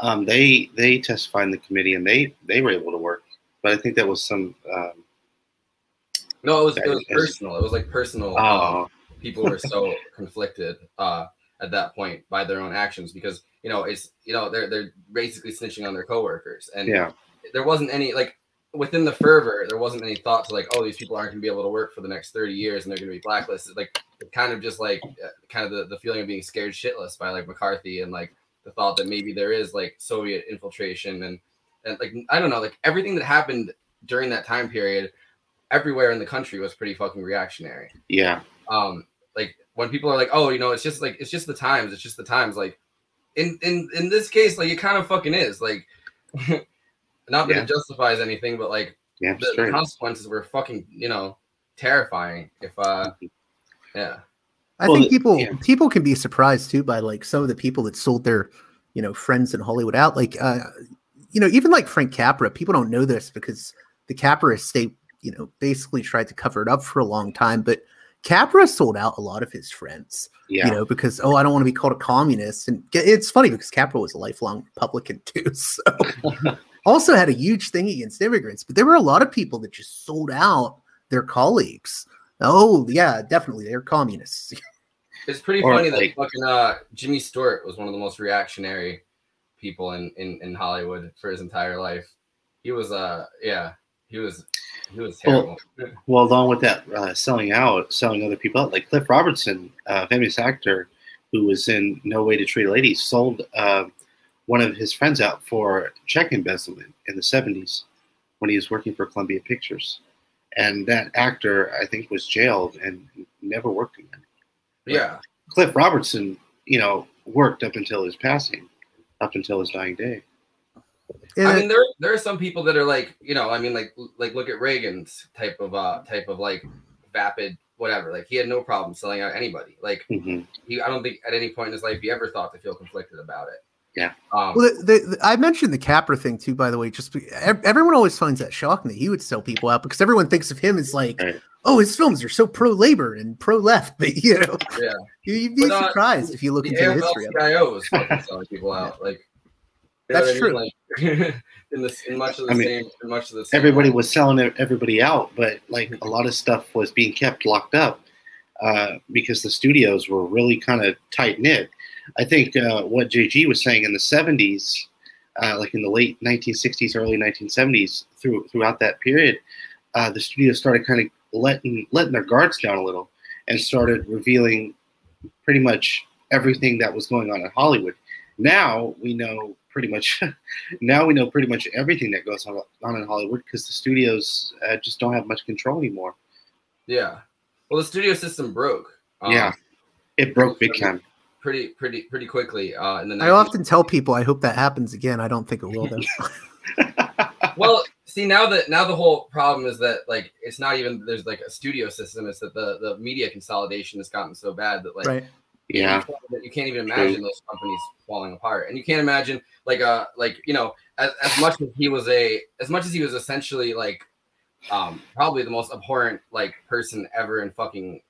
um, they they testified in the committee and they they were able to work. But I think that was some. Um, no it was it was personal it was like personal um, oh, people were so conflicted uh at that point by their own actions because you know it's you know they're they're basically snitching on their coworkers and yeah, there wasn't any like within the fervor there wasn't any thought to like oh these people aren't going to be able to work for the next 30 years and they're going to be blacklisted like kind of just like uh, kind of the, the feeling of being scared shitless by like mccarthy and like the thought that maybe there is like soviet infiltration and and like i don't know like everything that happened during that time period everywhere in the country was pretty fucking reactionary yeah, um like when people are like oh you know it's just like it's just the times it's just the times like in in in this case like it kind of fucking is like not that Yeah. it justifies anything but like yeah. the, the consequences were fucking you know terrifying if uh yeah I Well, think people yeah. people can be surprised too by like some of the people that sold their, you know, friends in Hollywood out. Like, uh, you know, even like Frank Capra. People don't know this because the Capra estate, you know, basically tried to cover it up for a long time. But Capra sold out a lot of his friends, Yeah, you know, because oh, I don't want to be called a communist. And it's funny because Capra was a lifelong Republican too, so also had a huge thing against immigrants. But there were a lot of people that just sold out their colleagues. Oh yeah, definitely, they're communists. it's pretty Or, funny that like- fucking uh jimmy stewart was one of the most reactionary people in in, in hollywood for his entire life he was uh yeah he was he was terrible Well, along with that, uh, selling out, selling other people out, like Cliff Robertson, a famous actor who was in No Way to Treat a Lady, sold uh, one of his friends out for check embezzlement in the 70s when he was working for Columbia Pictures. And that actor, I think, was jailed and never worked again. yeah Cliff Robertson, you know, worked up until his passing, up until his dying day. And I mean, there there are some people that are like, you know, I mean, like like look at Reagan's type of uh type of like vapid whatever. Like he had no problem selling out anybody. Like hmm he, I don't think at any point in his life he ever thought to feel conflicted about it. Yeah. Um, Well, the, the, the- I mentioned the Capra thing too, by the way. Just everyone always finds that shocking that he would sell people out because everyone thinks of him as like, Right. oh, his films are so pro labor and pro left. But you know, Yeah. you- you'd be But, uh, surprised if you look the into the AFL history of it. CIO was fucking selling people out. Like you know That's what I mean? Like, in this, in much of the I mean, same, in much of the same. everybody way. was selling everybody out, but like a lot of stuff was being kept locked up uh, because the studios were really kind of tight knit. I think uh, what JG was saying in the 70s, uh, like in the late 1960s, early 1970s, through throughout that period, uh, the studios started kind of letting letting their guards down a little and started revealing pretty much everything that was going on in Hollywood. Now we know pretty much. now we know pretty much everything that goes on, on in Hollywood because the studios uh, just don't have much control anymore. Yeah. Well, the studio system broke. um, yeah, it broke big time. Pretty, pretty, pretty quickly. Uh, in the 90s. I often tell people I hope that happens again. I don't think it will though. well see now that now the whole problem is that like it's not even there's like a studio system it's that the the media consolidation has gotten so bad that like right. Yeah, you can't, you can't even imagine those companies falling apart and you can't imagine like uh like you know as, as much as he was a as much as he was essentially like um probably the most abhorrent like person ever in fucking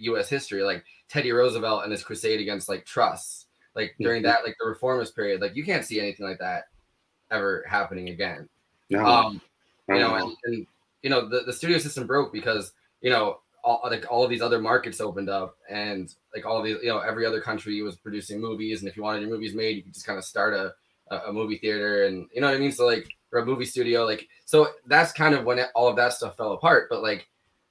us history like teddy roosevelt and his crusade against like trusts like during that like the reformist period like you can't see anything like that ever happening again no, um, you know, no. and, and you know, the, the studio system broke because you know, all like all of these other markets opened up, and like all of these, you know, every other country was producing movies, and if you wanted your movies made, you could just kind of start a, a a movie theater, and you know what I mean. So like, or a movie studio, like, so that's kind of when it, all of that stuff fell apart. But like,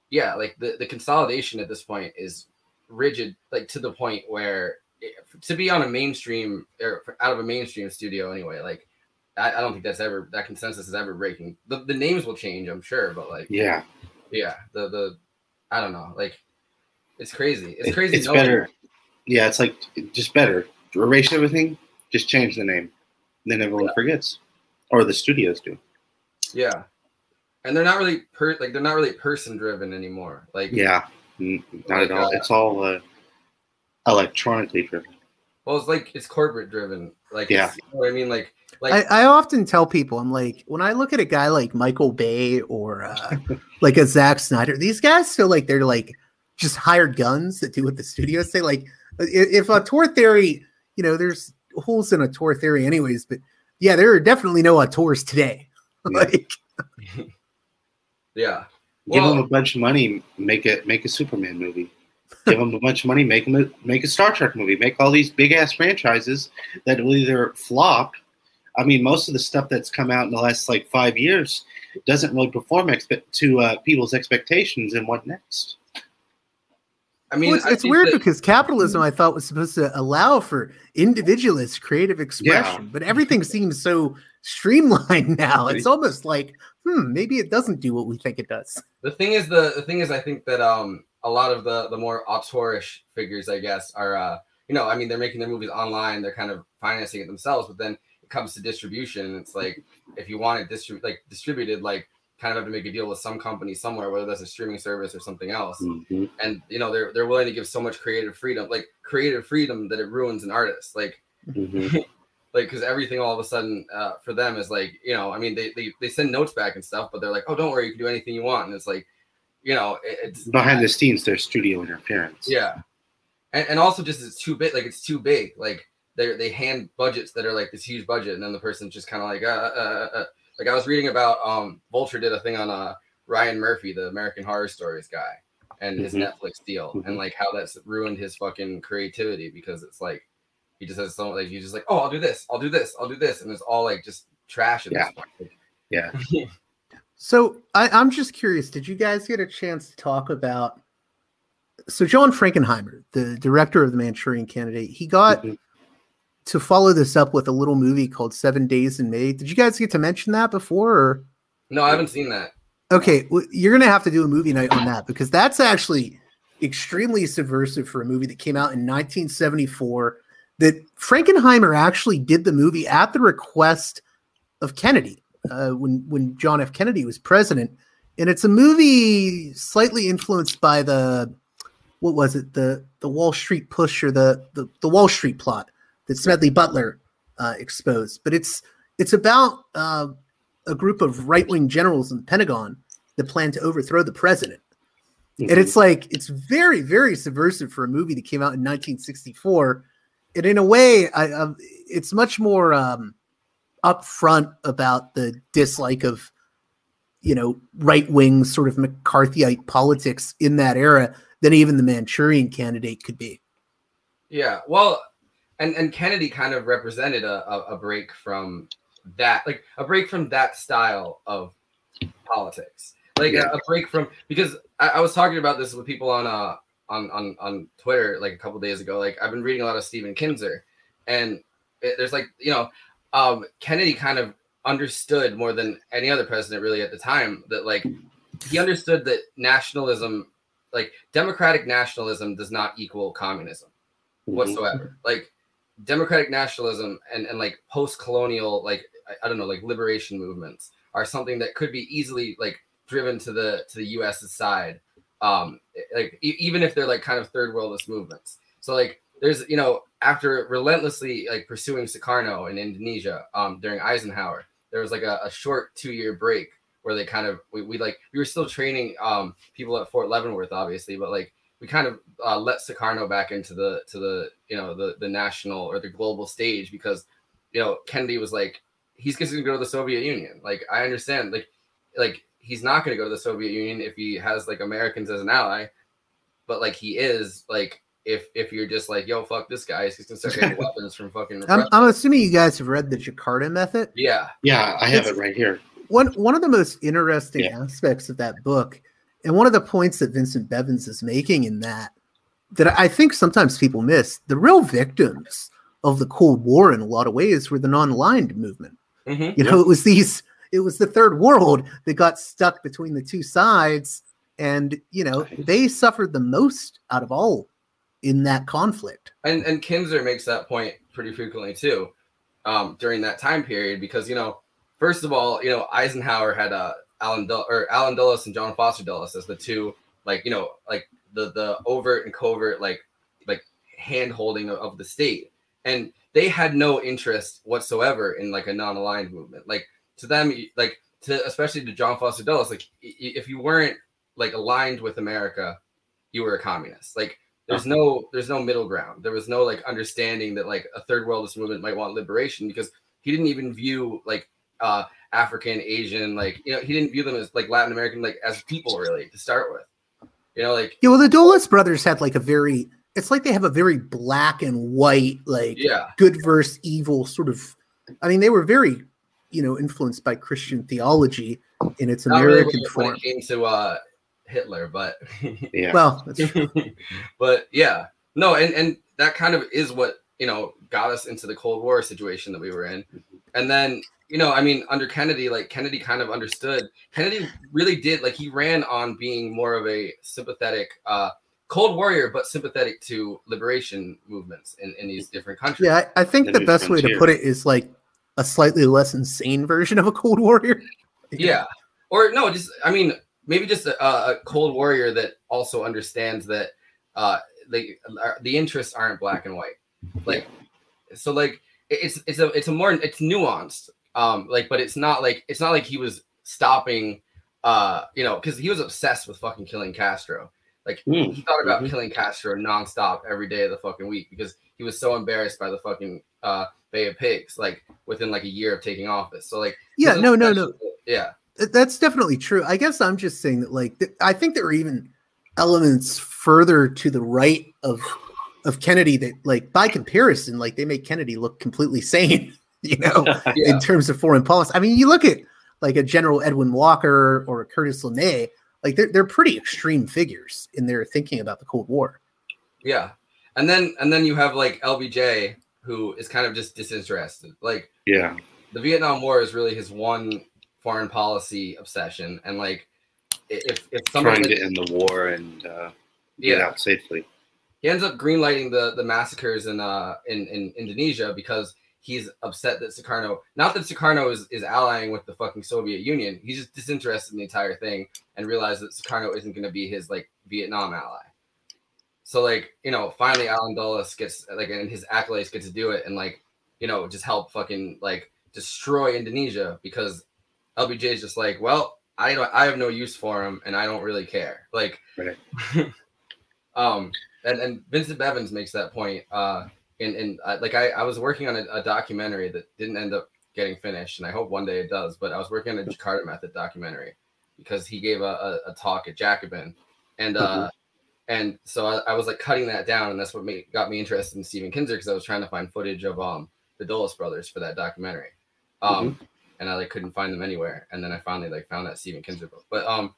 yeah, like the the consolidation at this point is rigid, like to the point where it, to be on a mainstream or out of a mainstream studio anyway, like I, I don't think that's ever that consensus is ever breaking. The, the names will change, I'm sure, but like yeah, yeah, the the I don't know, like it's crazy. It's It- crazy. it's knowing- better. Yeah, it's like just better. Erase everything. Just change the name. Then everyone forgets, or the studios do. Yeah, and they're not really per like they're not really person driven anymore. Like Yeah, not at all. It's all uh, electronically driven. well, it's like it's corporate driven. Like Yeah. you know what I mean, like like I, I often tell people, I'm like, when I look at a guy like Michael Bay or uh, like a Zack Snyder, these guys feel like they're like just hired guns that do what the studios say. Like, i- if auteur theory, you know, there's holes in auteur theory, anyways, but yeah, there are definitely no auteurs today. Yeah. like, yeah. Give Well- them a bunch of money, make a make a Superman movie. Give them a bunch of money, make them a, make a Star Trek movie. Make all these big ass franchises that will either flop. I mean, most of the stuff that's come out in the last like five years doesn't really perform expe- to uh, people's expectations. And what next? I mean, well, it's, I it's weird that- because capitalism, I thought, was supposed to allow for individualist creative expression, but everything seems so streamlined now. It's almost like, hmm, maybe it doesn't do what we think it does. the thing is the the thing is I think that um a lot of the the more auteurish figures I guess are uh you know I mean they're making their movies online they're kind of financing it themselves but then it comes to distribution it's like if you want it distrib- like distributed like kind of have to make a deal with some company somewhere whether that's a streaming service or something else Mhm. and you know they're they're willing to give so much creative freedom like creative freedom that it ruins an artist like Mhm. like because everything all of a sudden uh, for them is like you know i mean they, they they send notes back and stuff but they're like oh don't worry you can do anything you want and it's like you know it's Behind the scenes, there's studio interference. yeah and, and also just it's too big like it's too big like they they hand budgets that are like this huge budget and then the person's just kind of like uh, uh, uh, uh. like i was reading about um vulture did a thing on uh ryan murphy the american horror stories guy and his Mhm. netflix deal and like how that's ruined his fucking creativity because it's like he just has so like he's just like oh i'll do this i'll do this i'll do this and it's all like just trash at Yeah. this point Yeah. So I, I'm just curious, did you guys get a chance to talk about so John Frankenheimer, the director of the Manchurian Candidate, he got Mhm. to follow this up with a little movie called Seven Days in May. Did you guys get to mention that before? Or no i haven't seen that okay, w- you're gonna have to do a movie night on that because that's actually extremely subversive for a movie that came out in 1974. That Frankenheimer actually did the movie at the request of Kennedy uh, when when John F. Kennedy was president, and it's a movie slightly influenced by the what was it the the Wall Street Putsch or the the, the Wall Street plot that Smedley Butler uh, exposed. But it's it's about uh, a group of right wing generals in the Pentagon that plan to overthrow the president. And it's like it's very very subversive for a movie that came out in 1964. And in a way, I, um, it's much more um, upfront about the dislike of you know right wing sort of McCarthyite politics in that era than even the Manchurian candidate could be. Yeah, well, and and Kennedy kind of represented a, a, a break from that, like a break from that style of politics, like Yeah. a, a break from because I, I was talking about this with people on uh on on on Twitter like a couple days ago. Like I've been reading a lot of Stephen Kinzer, and it, there's like you know, um, Kennedy kind of understood more than any other president really at the time that like he understood that nationalism like democratic nationalism does not equal communism Mhm. whatsoever like democratic nationalism and, and like post-colonial like I, I don't know like liberation movements are something that could be easily like driven to the to the us's side um like e- even if they're like kind of third worldist movements. So like there's you know after relentlessly like pursuing Sukarno in Indonesia um during Eisenhower there was like a, a short two year break where they kind of we, we like we were still training um people at Fort Leavenworth obviously but like we kind of uh, let Sukarno back into the to the you know the the national or the global stage because you know Kennedy was like he's just gonna go to the Soviet Union. Like I understand like like he's not gonna go to the Soviet Union if he has like Americans as an ally but like he is like if if you're just like yo fuck this guy he's just gonna start getting weapons from fucking I'm, I'm assuming you guys have read the Jakarta method. yeah Yeah, I have It's- it right here. One one of the most interesting Yeah. aspects of that book, and one of the points that Vincent Bevins is making in that, that I think sometimes people miss, the real victims of the Cold War in a lot of ways were the non-aligned movement. Mhm. You know, it was these, it was the third world that got stuck between the two sides, and you know they suffered the most out of all in that conflict. and and Kinzer makes that point pretty frequently too, um, during that time period because you know, first of all, you know Eisenhower had uh, Allen or Allen Dulles and John Foster Dulles as the two like you know like the the overt and covert like like hand holding of, of the state, and they had no interest whatsoever in like a non-aligned movement. Like to them, like to especially to John Foster Dulles, like if you weren't like aligned with America, you were a communist. Like there's no there's no middle ground. There was no like understanding that like a third worldist movement might want liberation because he didn't even view like uh African, Asian, like you know, he didn't view them as like Latin American, like as people really to start with. You know, like Yeah, well, the Dulles brothers had like a very, it's like they have a very black and white, like yeah, good versus evil sort of. I mean, they were very, you know, influenced by Christian theology in its not really American when, when form. it came to uh Hitler, but Yeah. Well, that's true. but yeah, no, and and that kind of is what you know got us into the Cold War situation that we were in, and then you know, I mean, under Kennedy, like Kennedy kind of understood. Kennedy really did like he ran on being more of a sympathetic, uh, cold warrior, but sympathetic to liberation movements in in these different countries. yeah, I, I think The the new best way to put it is like a slightly less insane version of a Cold Warrior. yeah. Or no just i mean maybe just a, a cold warrior that also understands that uh the the interests aren't black and white. Like so like it's it's a it's a more it's nuanced um like but it's not like it's not like he was stopping uh you know because he was obsessed with fucking killing castro. Like Mm, he thought about mhm. killing castro nonstop every day of the fucking week because he was so embarrassed by the fucking uh bay of pigs like within like a year of taking office so like Yeah, no, no, no. yeah That's definitely true. I guess I'm just saying that, like, th- I think there are even elements further to the right of of Kennedy that, like, by comparison, like they make Kennedy look completely sane. You know, Yeah. in terms of foreign policy. I mean, you look at like a General Edwin Walker or a Curtis LeMay, like they're they're pretty extreme figures in their thinking about the Cold War. Yeah. And then and then you have like LBJ who is kind of just disinterested. Like Yeah. the Vietnam War is really his one foreign policy obsession and like if if somebody Trying to end the war and uh, get yeah, out safely. he ends up greenlighting the the massacres in uh in, in Indonesia because he's upset that Sukarno, not that Sukarno is, is allying with the fucking Soviet Union, he's just disinterested in the entire thing and realized that Sukarno isn't going to be his like Vietnam ally. So like you know, finally Allen Dulles gets like and his acolytes get to do it and like you know just help fucking like destroy Indonesia because LBJ is just like, well, I don't, I have no use for him and I don't really care. Like, Right. um, and and Vincent Bevins makes that point. Uh, and, and uh, like I I was working on a, a documentary that didn't end up getting finished, and I hope one day it does. But I was working on a Jakarta Method documentary because he gave a, a, a talk at Jacobin, and uh, and so I, I was like cutting that down, and that's what made, got me interested in Stephen Kinzer because I was trying to find footage of um the Dulles brothers for that documentary, um, and I like couldn't find them anywhere, and then I finally like found that Stephen Kinzer book, but um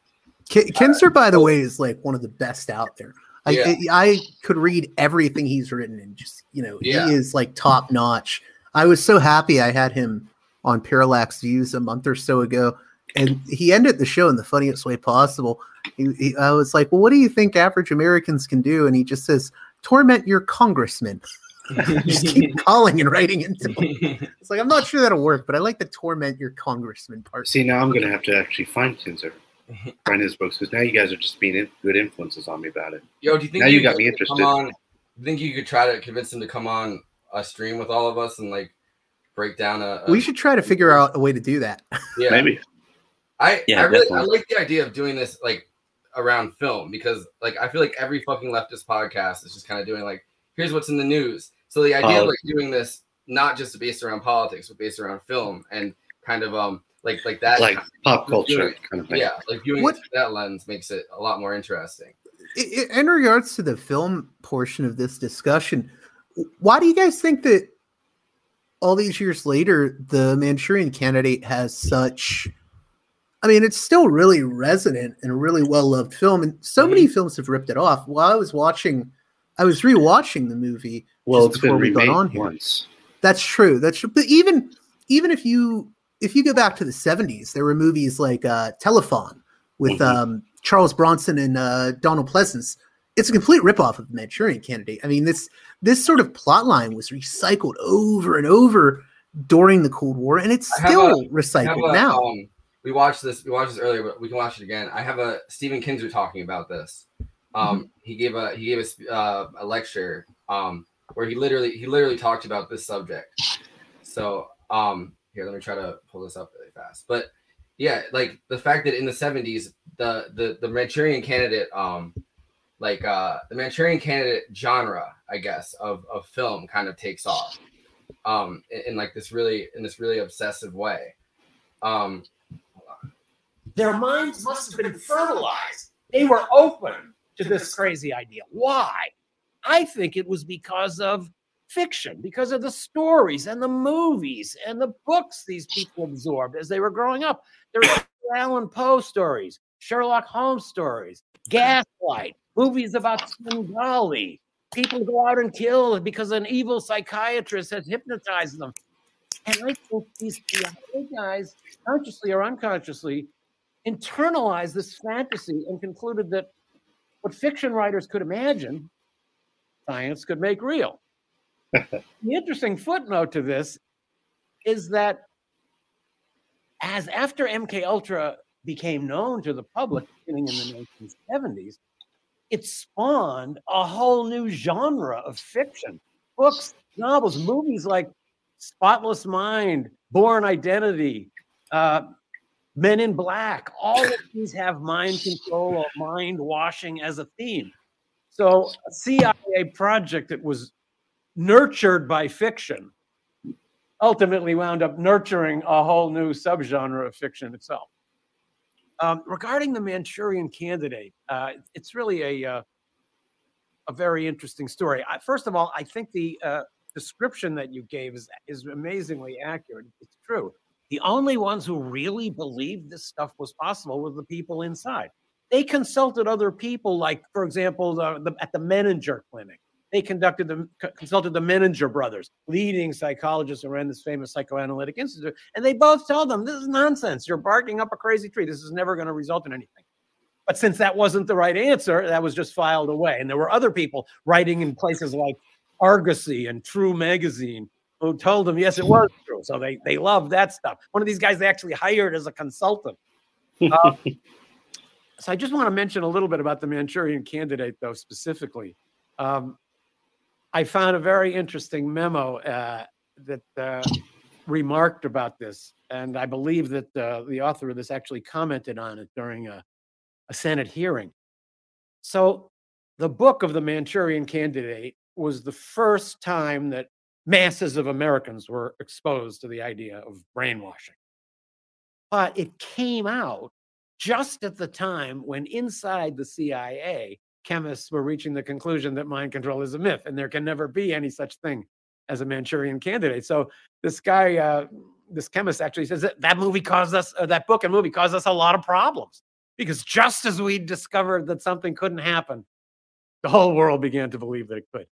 Ki- Kinzer, by the way, is like one of the best out there. I, Yeah. I I could read everything he's written and just you know Yeah. he is like top notch. I was so happy I had him on Parallax Views a month or so ago, and he ended the show in the funniest way possible. He, he, I was like, "Well, what do you think average Americans can do?" And he just says, "Torment your congressman." just keep calling and writing into him. It's like I'm not sure that'll work, but I like the torment your congressman part. See, now I'm going to have to actually find Kinzer, find his books, because now you guys are just being in, good influences on me about it. Yo, do you think Now you could got me come interested. On, you think you could try to convince him to come on a stream with all of us and like break down a? a We should try to figure out a way to do that. yeah. Maybe. I Yeah, I really I like the idea of doing this like around film because like I feel like every fucking leftist podcast is just kind of doing like here's what's in the news. So the idea of Oh. like doing this not just based around politics but based around film and kind of um like like that Like pop doing culture it- kind of thing. yeah like viewing What- it that lens makes it a lot more interesting. I- I- In regards to the film portion of this discussion, why do you guys think that all these years later, the Manchurian Candidate has such? I mean, it's still really resonant and a really well loved film, and so many films have ripped it off. While I was watching, I was rewatching the movie. Well, it's been before we got remade on here. once. That's true. That's true. But even even if you if you go back to the seventies, there were movies like uh, Telefon with Mhm. um, Charles Bronson and uh, Donald Pleasence. It's a complete ripoff of the Manchurian Candidate. I mean this this sort of plot line was recycled over and over during the Cold War, and it's still a- recycled a, now. Um, we watched this. We watched this earlier, but we can watch it again. I have a Stephen Kinzer talking about this. Um, Mm-hmm. he gave a he gave a uh, a lecture um, where he literally he literally talked about this subject. So um, here, let me try to pull this up really fast. But yeah, like the fact that in the seventies, the the the Manchurian Candidate, um, like uh, the Manchurian Candidate genre, I guess, of of film kind of takes off um in, in like this really in this really obsessive way um Their minds must have been fertilized. They were open to this crazy idea. Why? I think it was because of fiction, because of the stories and the movies and the books these people absorbed as they were growing up. There were Allan Poe stories, Sherlock Holmes stories, Gaslight, movies about Svengali. People go out and kill because an evil psychiatrist has hypnotized them. And I think these guys, consciously or unconsciously, internalized this fantasy and concluded that what fiction writers could imagine, science could make real. the interesting footnote to this is that as after MK Ultra became known to the public beginning in the 1970s, it spawned a whole new genre of fiction. Books, novels, movies like Spotless Mind, Bourne Identity, uh, Men in Black. All of these have mind control or mind washing as a theme. So, a CIA project that was nurtured by fiction ultimately wound up nurturing a whole new subgenre of fiction itself. Um, regarding the Manchurian Candidate, uh, it's really a uh, a very interesting story. I, first of all, I think the uh, description that you gave is is amazingly accurate. It's true. The only ones who really believed this stuff was possible were the people inside. They consulted other people, like, for example, the, the, at the Menninger Clinic. They conducted the consulted the Menninger brothers, leading psychologists who ran this famous psychoanalytic institute, and they both told them this is nonsense. You're barking up a crazy tree. This is never going to result in anything. But since that wasn't the right answer, that was just filed away. And there were other people writing in places like Argosy and True Magazine who told them, yes, it was So they they love that stuff. One of these guys they actually hired as a consultant. Um, so I just want to mention a little bit about the Manchurian Candidate, though specifically. Um, I found a very interesting memo uh, that uh, remarked about this, and I believe that uh, the author of this actually commented on it during a, a Senate hearing. So, the book of the Manchurian Candidate was the first time that masses of Americans were exposed to the idea of brainwashing. But it came out just at the time when inside the CIA, chemists were reaching the conclusion that mind control is a myth and there can never be any such thing as a Manchurian candidate. So this guy, uh, this chemist actually says that that movie caused us, uh, that book and movie caused us a lot of problems because just as we discovered that something couldn't happen, the whole world began to believe that it could.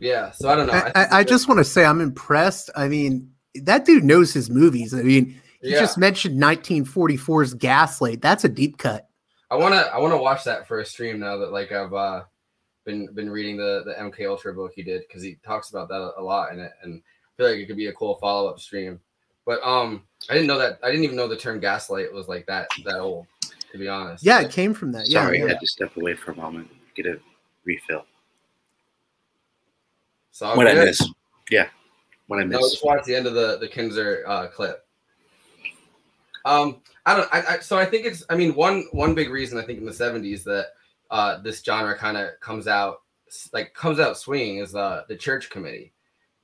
Yeah, so I don't know. I, I, I just want to say I'm impressed. I mean, that dude knows his movies. I mean, he Yeah. just mentioned 1944's Gaslight. That's a deep cut. I wanna I wanna watch that for a stream now that like I've uh been been reading the the MK Ultra book he did because he talks about that a, a lot in it and I feel like it could be a cool follow up stream. But um I didn't know that I didn't even know the term gaslight was like that that old to be honest. Yeah, it came from that. Yeah, Sorry, I had to step away for a moment, get a refill. I'm What I miss? Yeah, what I No, miss. just watch the end of the the Kinzer uh, clip. Um, I don't. I, I so I think it's. I mean, one one big reason I think in the '70s that uh, this genre kind of comes out like comes out swinging is uh, the church committee,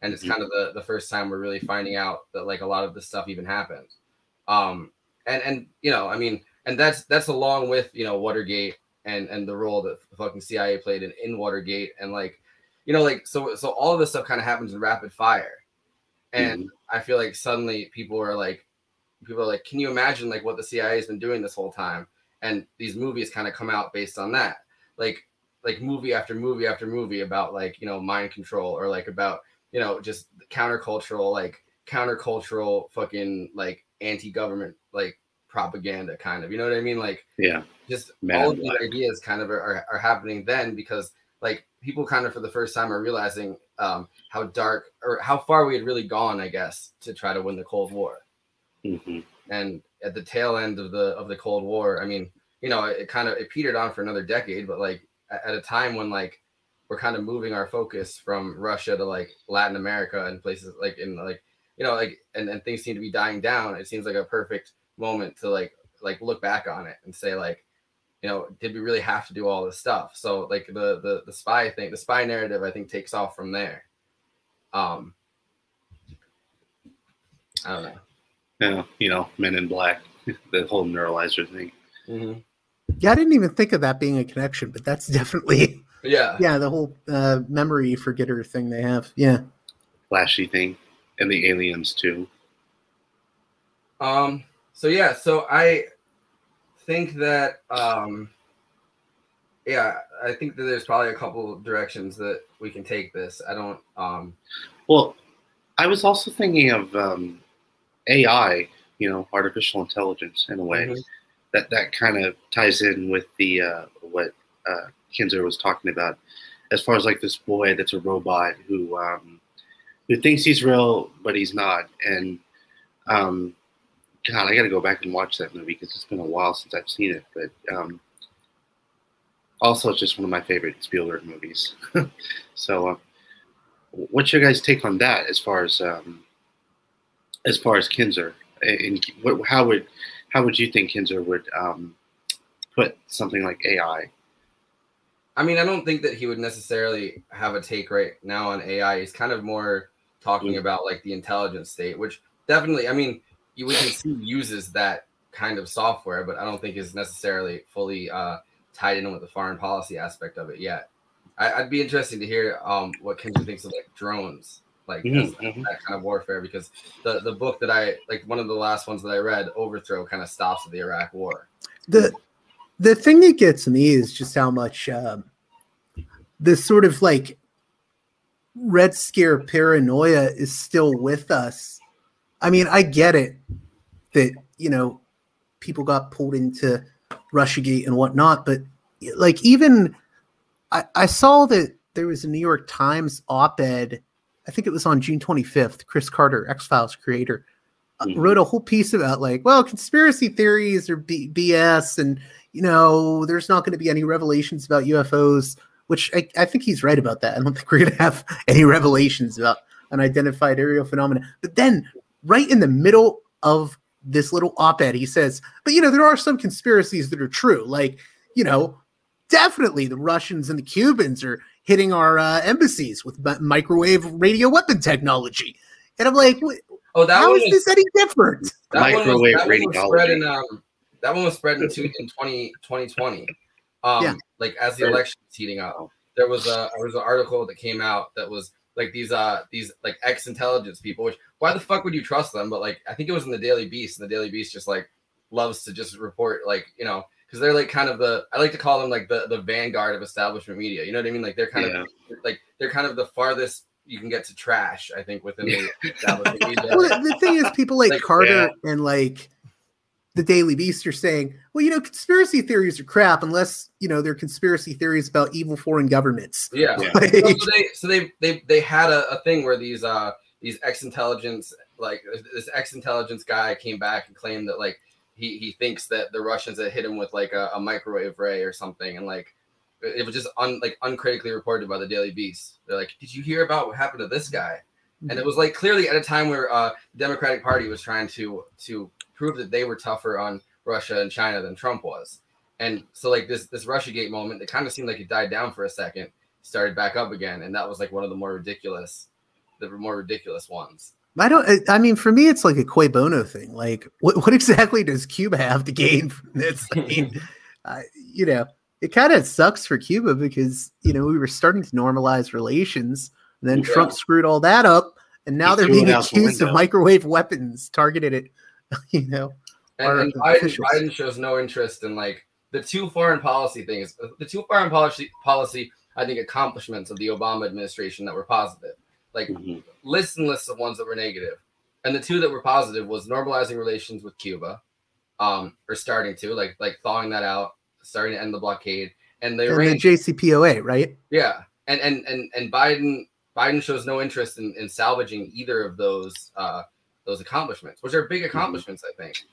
and it's Mhm. kind of the the first time we're really finding out that like a lot of this stuff even happened. Um, and and you know, I mean, and that's that's along with you know Watergate and and the role that the fucking CIA played in in Watergate and like you know like so so all of this stuff kind of happens in rapid fire. Hmm. And i feel like suddenly people are like people are like can you imagine like what the cia has been doing this whole time? And these movies kind of come out based on that. Like like movie after movie after movie about like you know mind control or like about you know just countercultural like countercultural fucking like anti-government like propaganda kind of you know what i mean? Like Yeah, just Man all of these ideas kind of are, are, are happening then because like people kind of for the first time are realizing um, how dark or how far we had really gone i guess to try to win the cold war. Hmm and at the tail end of the of the cold war i mean you know it, kind of it petered on for another decade but like at, at a time when like we're kind of moving our focus from russia to like latin america and places like in like you know like and, and things seem to be dying down it seems like a perfect moment to like like look back on it and say like you know did we really have to do all this stuff so like the the, the spy thing the spy narrative i think takes off from there um i don't know Yeah, you know, Men in Black, the whole neuralizer thing. Mhm. Yeah, I didn't even think of that being a connection, but that's definitely yeah yeah the whole uh, memory forgetter thing they have. Yeah, flashy thing, and the aliens too. Um. So yeah. So I think that um. Yeah, I think that there's probably a couple directions that we can take this. I don't. Um. Well, I was also thinking of um, AI, you know, artificial intelligence in a way. Mhm. That that kind of ties in with the uh, what uh, Kinzer was talking about, as far as like this boy that's a robot who um, who thinks he's real but he's not. And um, God, I got to go back and watch that movie because it's been a while since I've seen it. But um, also, it's just one of my favorite Spielberg movies. so. Uh, what's your guys' take on that as far as um, as far as Kinzer and what, how would how would you think Kinzer would um, put something like AI? I mean, I don't think that he would necessarily have a take right now on AI. He's kind of more talking Mm. about like the intelligence state, which definitely, I mean, you- we can see uses that kind of software, but I don't think is necessarily fully uh, tied in with the foreign policy aspect of it yet. I, I'd be interested to hear um, what Kinzer thinks of like drones, like Mhm, as- mhm. that kind of warfare, because the the book that I like, one of the last ones that I read, Overthrow, kind of stops at the Iraq War. the the thing that gets me is just how much um, this sort of like red scare paranoia is still with us. I mean, I get it that you know people got pulled into Russiagate and whatnot, but like even I, I saw that there was a New York Times op-ed. I think it was on June 25th. Chris Carter, X Files creator, uh, Mhm. wrote a whole piece about like, well, conspiracy theories are B- BS, and you know, there's not going to be any revelations about UFOs. Which I, I think he's right about that. I don't think we're going to have any revelations about unidentified aerial phenomena. But then, right in the middle of this little op-ed, he says, "But you know, there are some conspiracies that are true. Like, you know, definitely the Russians and the Cubans are hitting our uh, embassies with mi- microwave radio weapon technology." And I'm like, "Wait, Oh, that how one is was, this any different? that one was, Microwave that one was spread in um that one was spread in, two, in 20, 2020. Um, Yeah. like as the election was heating up, there was a there was an article that came out that was like these uh these like ex intelligence people. Which why the fuck would you trust them? But like I think it was in the Daily Beast, and the Daily Beast just like loves to just report like you know because they're like kind of the I like to call them like the the vanguard of establishment media. You know what I mean? Like they're kind Yeah. of like they're kind of the farthest you can get to trash. I think within the establishment media. Well, the, the thing is, people like, Like, Carter and like the Daily Beast are saying, well, you know, conspiracy theories are crap unless you know they're conspiracy theories about evil foreign governments. Yeah. Yeah. Like, So, so they so they they they had a, a thing where these uh these ex intelligence like this ex intelligence guy came back and claimed that like he he thinks that the Russians had hit him with like a, a microwave ray or something and like it was just un, like uncritically reported by the Daily Beast. They're like, did you hear about what happened to this guy? And it was like clearly at a time where uh, the Democratic Party was trying to to that they were tougher on Russia and China than Trump was. And so like this this RussiaGate moment, it kind of seemed like it died down for a second, started back up again, and that was like one of the more ridiculous, the more ridiculous ones. I don't. I- mean, for me, it's like a Cui Bono thing. Like, what what exactly does Cuba have to gain from this? I mean, uh, you know, it kind of sucks for Cuba because you know we were starting to normalize relations, and then Yeah. Trump screwed all that up, and now He they're being out the accused of microwave weapons targeted at, you know. And, and Biden. Biden shows no interest in like the two foreign policy things. The two foreign policy policy, I think, accomplishments of the Obama administration that were positive. Like Mhm. lists and lists of ones that were. And the two that were positive was normalizing relations with Cuba, um, or starting to like like thawing that out, starting to end the blockade, and the And the JCPOA, right? yeah, and and and and Biden Biden shows no interest in, in salvaging either of those uh those accomplishments, which are big accomplishments, I think.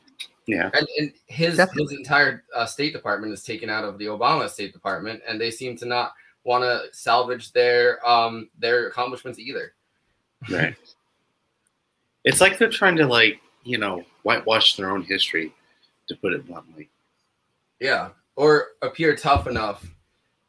Yeah. And, and his Definitely. his entire uh, State Department is taken out of the Obama State Department, and they seem to not want to salvage their um their accomplishments either. Right. It's like they're trying to like, you know, whitewash their own history, to put it bluntly. Yeah, or appear tough enough,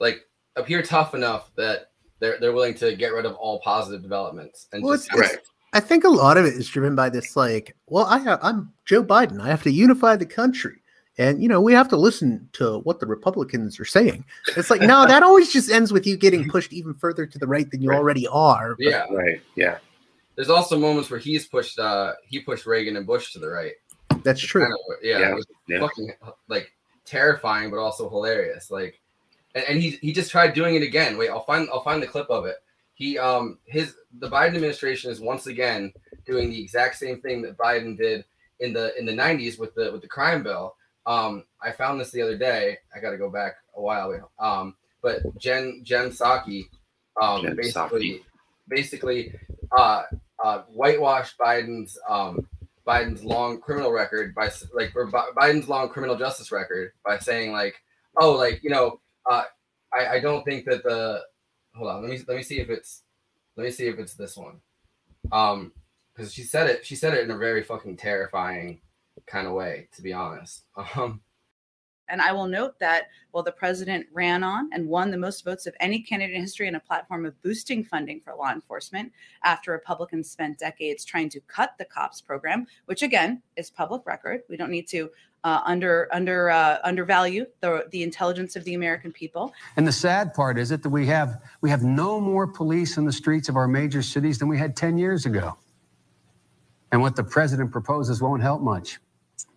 like appear tough enough that they're they're willing to get rid of all positive developments and Well, just it's- Right. I think a lot of it is driven by this, like, well, I have, I'm Joe Biden. I have to unify the country, and you know we have to listen to what the Republicans are saying. It's like, no, that always just ends with you getting pushed even further to the right than you Right. already are. But yeah. Right. Yeah. There's also moments where he's pushed uh he pushed Reagan and Bush to the right. that's true. Kind of, yeah, Yeah, it was yeah. fucking like terrifying, but also hilarious. Like, and, and he he just tried doing it again. Wait, I'll find I'll find the clip of it. He um his the Biden administration is once again doing the exact same thing that Biden did in the in the 90s with the with the crime bill. Um, I found this the other day. I got to go back a while. Um, but Jen Jen Psaki, um, Jen basically basically uh, uh, whitewashed Biden's um, Biden's long criminal record by like or Biden's long criminal justice record by saying like, oh, like you know, uh, I I don't think that the hold on, let me let me see if it's let me see if it's this one, um, because she said it she said it in a very fucking terrifying kind of way, to be honest. Um, And I will note that while the president ran on and won the most votes of any candidate in history in a platform of boosting funding for law enforcement, after Republicans spent decades trying to cut the cops program, which again is public record, we don't need to uh, under under uh, undervalue the the intelligence of the American people. And the sad part is it that we have we have no more police in the streets of our major cities than we had 10 years ago. And what the president proposes won't help much.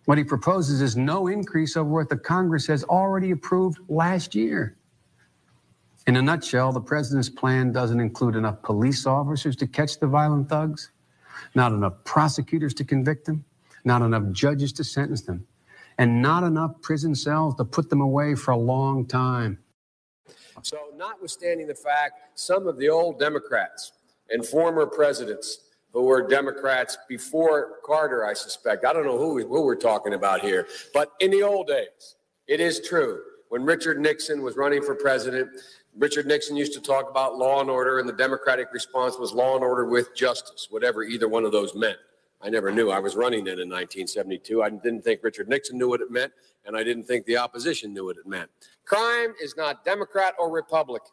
What he proposes is no increase over what the Congress has already approved last year. In a nutshell, the president's plan doesn't include enough police officers to catch the violent thugs, not enough prosecutors to convict them, not enough judges to sentence them, and not enough prison cells to put them away for a long time. So, notwithstanding the fact some of the old Democrats and former presidents who were Democrats before Carter, I suspect, I don't know who, we, who we're talking about here, but in the old days, it is true. When Richard Nixon was running for president, Richard Nixon used to talk about law and order, and the Democratic response was law and order with justice, whatever either one of those meant. I never knew. I was running then in 1972. I didn't think Richard Nixon knew what it meant, and I didn't think the opposition knew what it meant. Crime is not Democrat or Republican.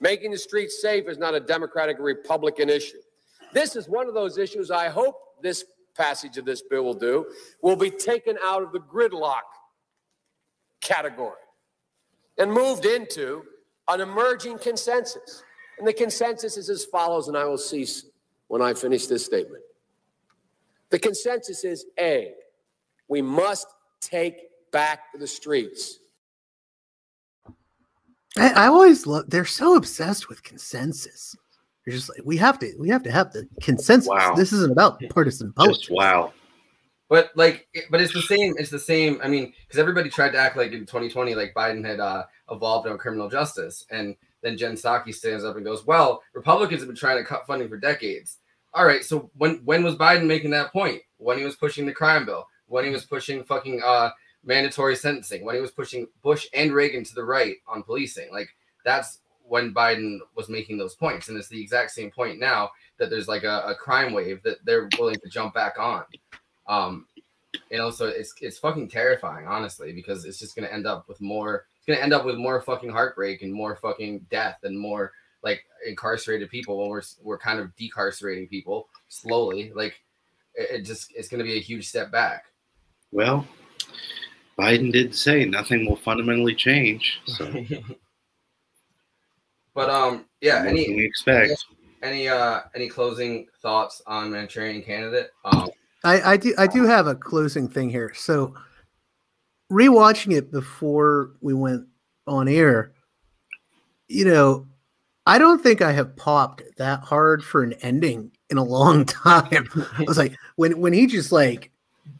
Making the streets safe is not a Democratic or Republican issue. This is one of those issues I hope this passage of this bill will do, will be taken out of the gridlock category and moved into an emerging consensus. And the consensus is as follows, and I will cease when I finish this statement. The consensus is A, we must take back the streets. I, I always love. They're so obsessed with consensus. They're just like we have to. We have to have the consensus. Wow. This isn't about partisan politics. Just wow. But like, but it's the same. It's the same. I mean, because everybody tried to act like in 2020, like Biden had uh, evolved on criminal justice, and then Jen Psaki stands up and goes, "Well, Republicans have been trying to cut funding for decades." All right, so when when was Biden making that point? When he was pushing the crime bill, when he was pushing fucking uh, mandatory sentencing, when he was pushing Bush and Reagan to the right on policing, like that's when Biden was making those points, and it's the exact same point now that there's like a, a crime wave that they're willing to jump back on. Um, you know, so it's it's fucking terrifying, honestly, because it's just gonna end up with more. It's gonna end up with more fucking heartbreak and more fucking death and more like incarcerated people when we're we're kind of decarcerating people slowly. Like it, it just it's gonna be a huge step back. Well, Biden did say nothing will fundamentally change. So But um, yeah. What Any can we expect? Any uh any closing thoughts on Manchurian Candidate? Um, I, I do I do have a closing thing here. So rewatching it before we went on air, you know, I don't think I have popped that hard for an ending in a long time. I was like, when when he just like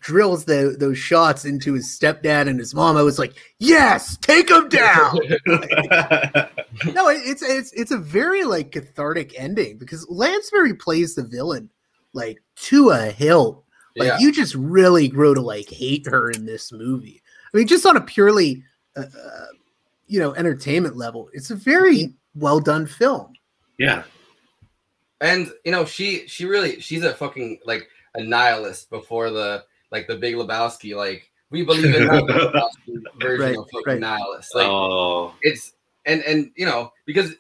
drills the, those shots into his stepdad and his mom, I was like, yes, take him down. no, it- it's it's it's a very like cathartic ending because Lansbury plays the villain like to a hilt. Like Yeah. you just really grow to like hate her in this movie. I mean, just on a purely uh, uh, you know entertainment level, it's a very well done film. Yeah. and you know she she really she's a fucking like a nihilist before the like the Big Lebowski. Like we believe in her version Right, of fucking right. nihilist. Like oh, it's and and you know because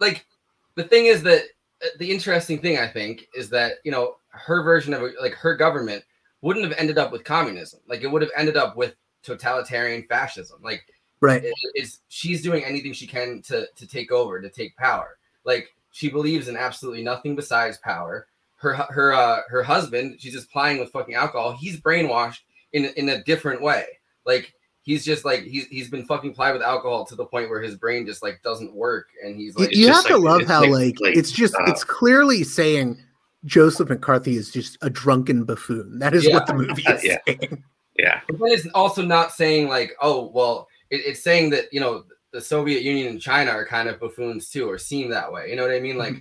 like the thing is that uh, the interesting thing I think is that you know her version of like her government wouldn't have ended up with communism. Like it would have ended up with totalitarian fascism. Like Right. it's she's doing anything she can to to take over to take power like she believes in absolutely nothing besides power her her uh her husband she's just plying with fucking alcohol he's brainwashed in in a different way like he's just like he's he's been fucking plied with alcohol to the point where his brain just like doesn't work and he's like you have to like- love how like- like, like, it's just uh, it's clearly saying Joseph McCarthy is just a drunken buffoon. That is Yeah. what the movie is Yeah. saying. yeah. But then it's also not saying like, oh, well, it, it's saying that you know the Soviet Union and China are kind of buffoons too, or seem that way. You know what I mean? Like,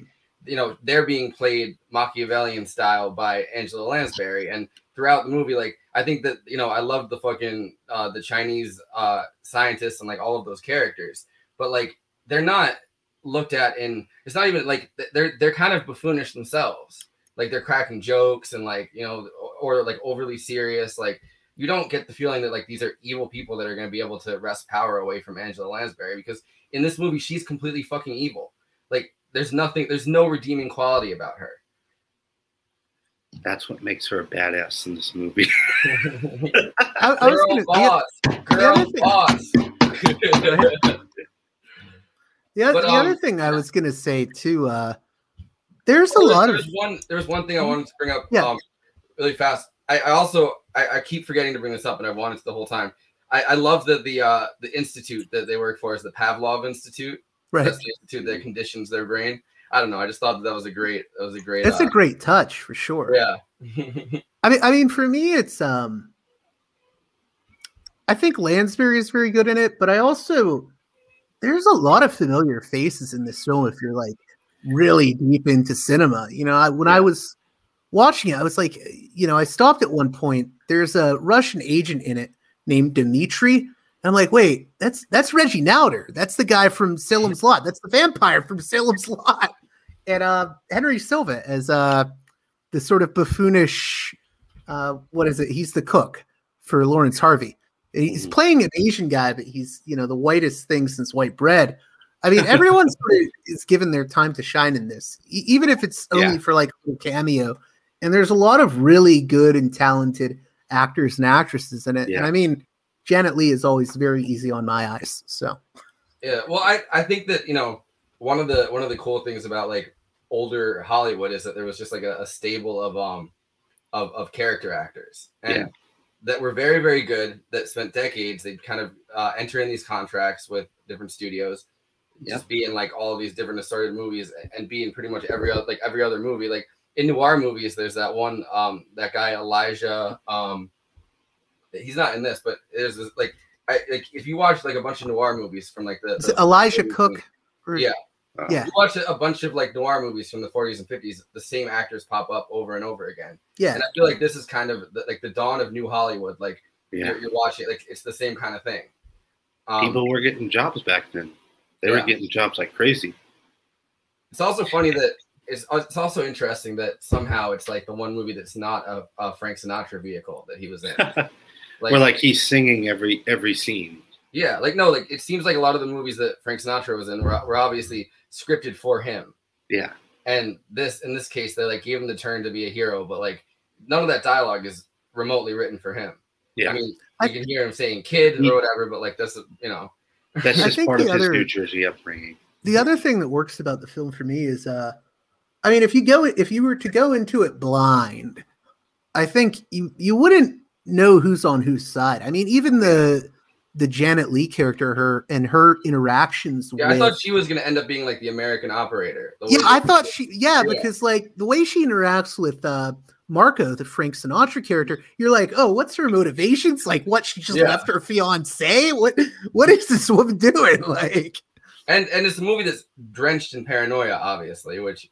you know, they're being played Machiavellian style by Angela Lansbury, and throughout the movie, like, I think that you know, I love the fucking uh, the Chinese uh, scientists and like all of those characters, but like they're not looked at in. It's not even like they're they're kind of buffoonish themselves. Like they're cracking jokes and like you know, or, or like overly serious, like you don't get the feeling that like these are evil people that are going to be able to wrest power away from Angela Lansbury because in this movie she's completely fucking evil. Like there's nothing, there's no redeeming quality about her. That's what makes her a badass in this movie. I, I was Girl gonna, the, boss, girl other boss. the, but, the um, other thing I was gonna say too, uh, there's a Oh, lot there's of one. There's one thing I wanted to bring up. Yeah. Um, really fast. I, I also I, I keep forgetting to bring this up, and I wanted to the whole time. I, I love that the uh the institute that they work for is the Pavlov Institute. right. That's the institute that conditions their brain. I don't know. I just thought that, that was a great. That was a great. It's uh, a great touch for sure. Yeah. I mean, I mean, for me, it's um, I think Lansbury is very good in it, but I also there's a lot of familiar faces in this film if you're like really deep into cinema. You know, I, when I was watching it, I was like, you know, I stopped at one point. There's a Russian agent in it named Dmitri. And I'm like, wait, that's that's Reggie Nalder. That's the guy from Salem's Lot. That's the vampire from Salem's Lot. And uh Henry Silva as uh the sort of buffoonish uh what is it? He's the cook for Laurence Harvey. He's playing an Asian guy, but he's you know the whitest thing since white bread. I mean, everyone sort of is given their time to shine in this, e- even if it's only Yeah. for like a cameo. And there's a lot of really good and talented actors and actresses in it. Yeah. And I mean, Janet Leigh is always very easy on my eyes. So Yeah, well, I I think that you know one of the one of the cool things about like older Hollywood is that there was just like a, a stable of um of of character actors and Yeah. that were very very good that spent decades they'd kind of uh, enter in these contracts with different studios just be in like all these different assorted movies and be in pretty much every other like every other movie like in noir movies there's that one um that guy Elisha um he's not in this but there's this like I, like if you watch like a bunch of noir movies from like the, the Elisha 40s Cook? and- Or- yeah Yeah. you watch a bunch of like noir movies from the 40s and 50s the same actors pop up over and over again Yeah. and i feel like this is kind of the, like the dawn of new hollywood like Yeah. you're, you're watching like it's the same kind of thing um, People were getting jobs back then. They were Yeah. getting jobs like crazy. It's also funny that it's it's also interesting that somehow it's like the one movie that's not a, a Frank Sinatra vehicle that he was in. Where like he's singing every every scene. yeah, like no, like it seems like a lot of the movies that Frank Sinatra was in were, were obviously scripted for him. Yeah. And this in this case, they like gave him the turn to be a hero, but like none of that dialogue is remotely written for him. Yeah. I mean, you can hear him saying "kid" or whatever, but like that's you know, That's just part of the his other- New Jersey upbringing. the other thing that works about the film for me is uh I mean if you go if you were to go into it blind, I think you you wouldn't know who's on whose side. I mean even the the Janet Leigh character her and her interactions yeah. with I thought she was gonna end up being like the American operator. the Yeah, I thought she yeah, Yeah. because like the way she interacts with uh Marco, the Frank Sinatra character, you're like, oh, what's her motivations? Like, what? She just Yeah. left her fiance? What? What is this woman doing? Like, and and it's a movie that's drenched in paranoia, obviously, which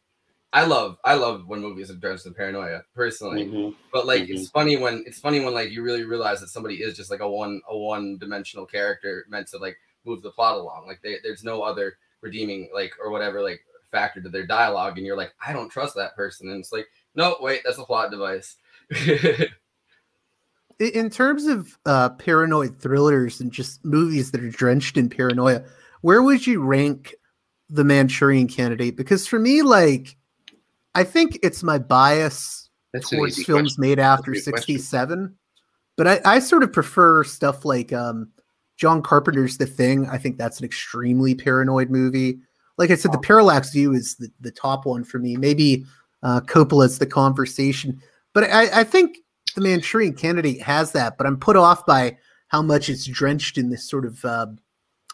I love. I love when movies are drenched in paranoia, personally. Mm-hmm. But like, it's funny when it's funny when like you really realize that somebody is just like a one a one dimensional character meant to like move the plot along. Like, they, there's no other redeeming like or whatever like factor to their dialogue, and you're like, I don't trust that person, and it's like, no, wait, that's a plot device. in terms of uh paranoid thrillers and just movies that are drenched in paranoia, where would you rank the Manchurian Candidate? Because for me, like, I think it's my bias That's towards films question. made after That's a good question. 67 but I, I sort of prefer stuff like um john carpenter's the thing i think that's an extremely paranoid movie like i said the parallax view is the, the top one for me maybe uh coppola's the conversation but i i think the manchurian candidate has that but i'm put off by how much it's drenched in this sort of uh,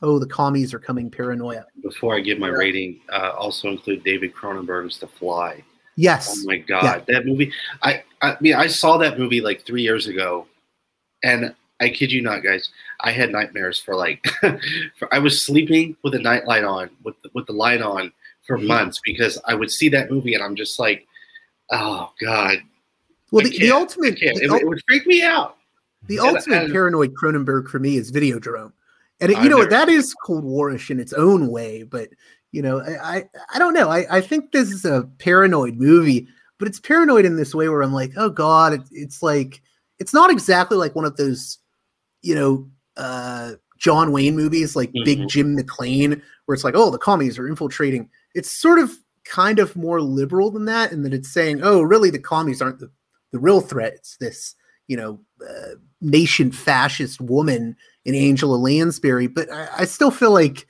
oh the commies are coming paranoia Before I give my rating, uh, also include David Cronenberg's The Fly. Yes Oh my god, that movie! I I mean, I saw that movie like three years ago, and I kid you not, guys, I had nightmares for like, for, I was sleeping with a nightlight on, with the, with the light on for Mm-hmm. months because I would see that movie and I'm just like, oh god. well the, the ultimate the It, ul- it would freak me out. The And- ultimate paranoid Cronenberg for me is Videodrome, and it, you know never- that is Cold Warish in its own way. But you know, I I, I don't know. I, I think this is a paranoid movie, but it's paranoid in this way where I'm like, oh god, it, it's like it's not exactly like one of those, you know, uh, John Wayne movies like Big Mhm. Jim McLain, where it's like, oh, the commies are infiltrating. It's sort of kind of more liberal than that, and that it's saying, oh, really, the commies aren't the the real threat. It's this, you know, uh, nation fascist woman in Angela Lansbury. But I, I still feel like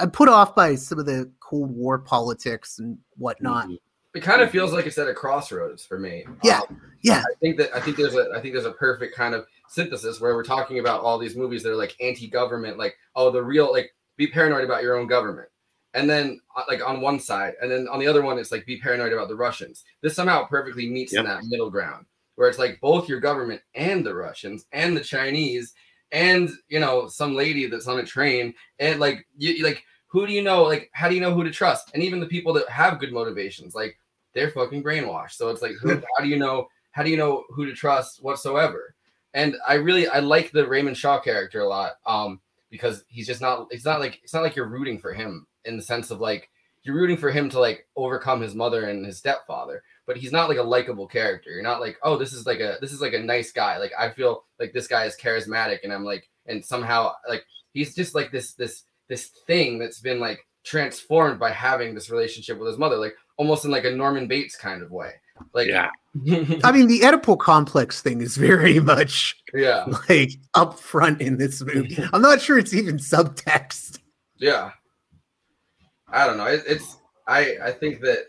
I'm put off by some of the Cold War politics and whatnot. it kind of feels like it's at a crossroads for me. Yeah, Um, yeah. I think that I think there's a I think there's a perfect kind of synthesis where we're talking about all these movies that are like anti-government, like oh the real like be paranoid about your own government, and then uh, like on one side, and then on the other one it's like be paranoid about the Russians. This somehow perfectly meets in that middle ground where it's like both your government and the Russians and the Chinese and you know some lady that's on a train and like you like who do you know like how do you know who to trust? And even the people that have good motivations like they're fucking brainwashed. So it's like who, how do you know how do you know who to trust whatsoever? And i really i like the raymond shaw character a lot um because he's just not it's not like it's not like you're rooting for him in the sense of like you're rooting for him to like overcome his mother and his stepfather but he's not like a likable character you're not like oh this is like a this is like a nice guy like i feel like this guy is charismatic and i'm like and somehow like he's just like this this this thing that's been like transformed by having this relationship with his mother like almost in like a norman bates kind of way like yeah I mean, the Oedipal complex thing is very much yeah like up front in this movie. I'm not sure it's even subtext. Yeah. I don't know. It, it's I I think that,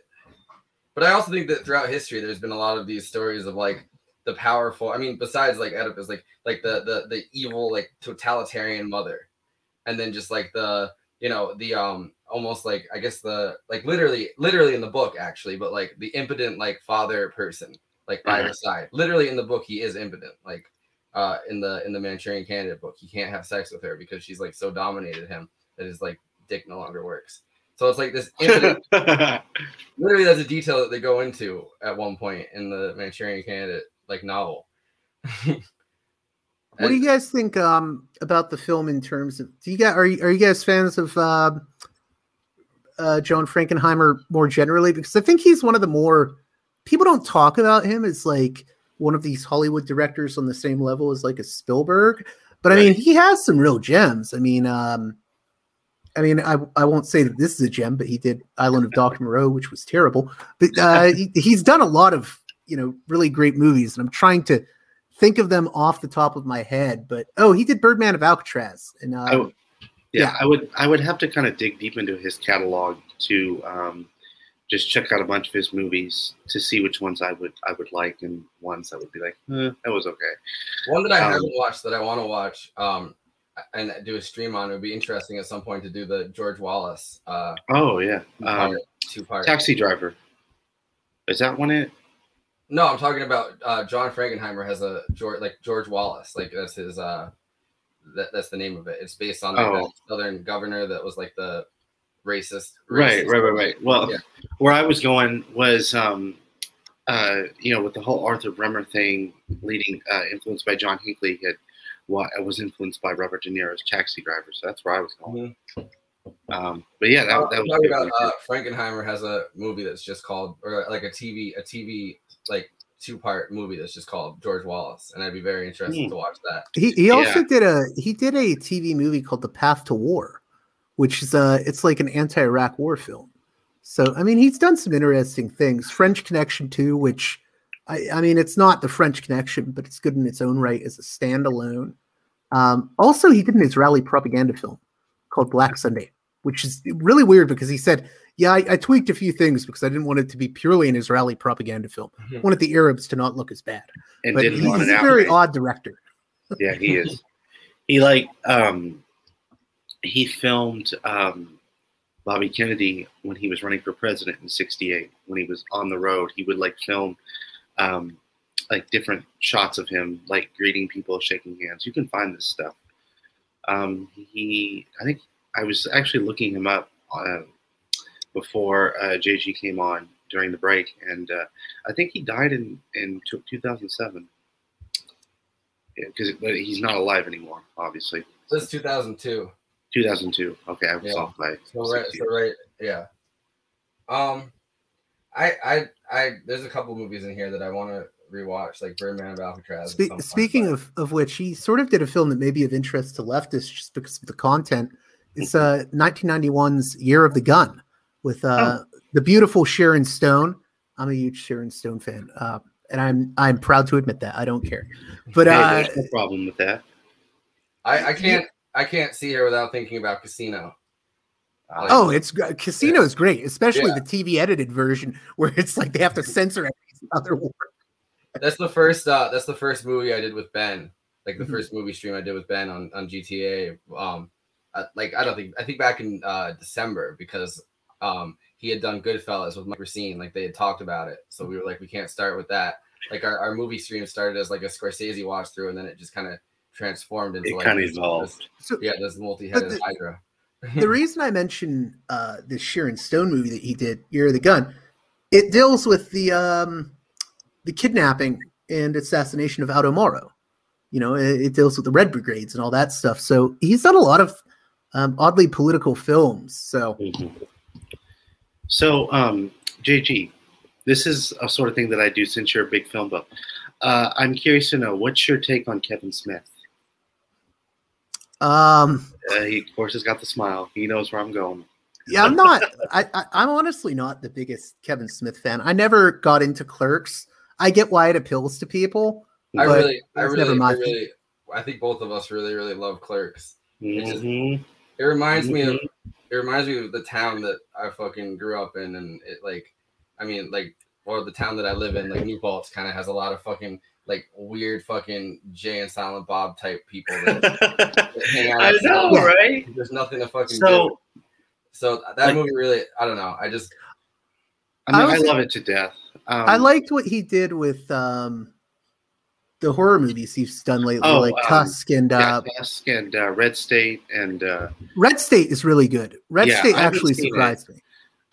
but I also think that throughout history, there's been a lot of these stories of like the powerful. I mean, besides like Oedipus, like like the the the evil like totalitarian mother, and then just like the you know the um almost like I guess the like literally literally in the book actually, but like the impotent like father person like by her side. Literally in the book, he is impotent. Like uh in the in the Manchurian Candidate book, he can't have sex with her because she's like so dominated him that his like dick no longer works. So it's like this impotent. literally, that's a detail that they go into at one point in the Manchurian Candidate like novel. What do you guys think um, about the film in terms of? Do you guys are you, are you guys fans of uh, uh, John Frankenheimer more generally? Because I think he's one of the more people don't talk about him as like one of these Hollywood directors on the same level as like a Spielberg. But I mean, he has some real gems. I mean, um, I mean, I I won't say that this is a gem, but he did Island of Doctor Moreau, which was terrible. But uh, he, he's done a lot of you know really great movies, and I'm trying to think of them off the top of my head. But oh, he did Birdman of Alcatraz, and uh, I w- yeah, I would I would have to kind of dig deep into his catalog to um, just check out a bunch of his movies to see which ones I would I would like and ones that would be like eh, that was okay. One that I Um, haven't watched that I want to watch um and do a stream on. It would be interesting at some point to do the George Wallace uh Oh yeah, um, two part Taxi Driver. Is that one it? No, I'm talking about uh, John Frankenheimer has a George like George Wallace, like that's his uh that, that's the name of it. It's based on like, Oh. southern governor that was like the racist. Right, right, right, right. Well, Yeah. where I was going was, um, uh, you know, with the whole Arthur Bremer thing, leading uh, influenced by John Hinckley, he had what was influenced by Robert De Niro's Taxi Driver. So that's where I was going. Um, but yeah, that, Uh, that was talking about uh, Frankenheimer has a movie that's just called, or like a TV, a TV like two part movie that's just called George Wallace, and I'd be very interested Hmm. to watch that. He he also did a he did a TV movie called The Path to War, which is uh it's like an anti-Iraq war film. So I mean he's done some interesting things. French Connection too, which I I mean it's not the French Connection, but it's good in its own right as a standalone. Um, also he did an Israeli propaganda film called Black Sunday, which is really weird because he said, "Yeah, I, I tweaked a few things because I didn't want it to be purely an Israeli propaganda film. I wanted the Arabs to not look as bad." And but he's a very odd director. Yeah, he is. he like um, he filmed um, Bobby Kennedy when he was running for president in '68. When he was on the road, he would like film um, like different shots of him, like greeting people, shaking hands. You can find this stuff. Um, he, I think, I was actually looking him up uh, before uh, JG came on during the break, and uh, I think he died in in 2007 because he's not alive anymore, obviously. This is 2002. 2002. Okay, I was Yeah. off by So right, so right, yeah. Um, I, I, I. There's a couple movies in here that I want to rewatch, like Birdman of Alcatraz. Spe- some point. speaking of, of which, he sort of did a film that may be of interest to leftists just because of the content. It's uh, 1991's Year of the Gun with uh, the beautiful Sharon Stone. I'm a huge Sharon Stone fan, uh, and I'm I'm proud to admit that. I don't care, but Hey, uh, there's no problem with that. I, I can't, I can't see her without thinking about Casino. Like, oh, it's Casino is great, especially Yeah. the TV edited version where it's like they have to censor every other word. That's the first, uh, that's the first movie I did with Ben. Like the Mhm. first movie stream I did with Ben on on GTA. Um, uh, like I don't think I think back in uh December because um he had done Goodfellas with Mike Racine. Like they had talked about it, so we were like, we can't start with that. Like our, our movie stream started as like a Scorsese watch through, and then it just kind of transformed into It like kinda evolved. this- yeah, this multi-headed the- hydra. the reason I mentioned uh, the Sharon Stone movie that he did, Year of the Gun, it deals with the um, the kidnapping and assassination of Aldo Moro. You know, it, it deals with the Red Brigades and all that stuff. So he's done a lot of um, oddly political films. So So, um, JG, this is a sort of thing that I do since you're a big film buff. Uh, I'm curious to know what's your take on Kevin Smith? um, Uh, he, of course, has got the smile. He knows where I'm going. yeah, I'm not. I, I, I'm honestly not the biggest Kevin Smith fan. I never got into Clerks. I get why it appeals to people. I really, I really, never I really, I think both of us really, really love Clerks. It just, it reminds me of, Mhm. it reminds me of the town that I fucking grew up in, and it like, I mean, like, or the town that I live in, like New Paltz, kind of has a lot of fucking like weird fucking Jay and Silent Bob type people. That, that hang out I know, Yeah. right? There's nothing to fucking So, do. So that like- movie really, I don't know. I just, I mean, I I, love it to death. Um, I liked what he did with um, the horror movies he's done lately, Oh, like um, Tusk and yeah, uh, Tusk and uh, Red State, and uh, Red State is really good. Red Yeah, State I actually it. surprised me.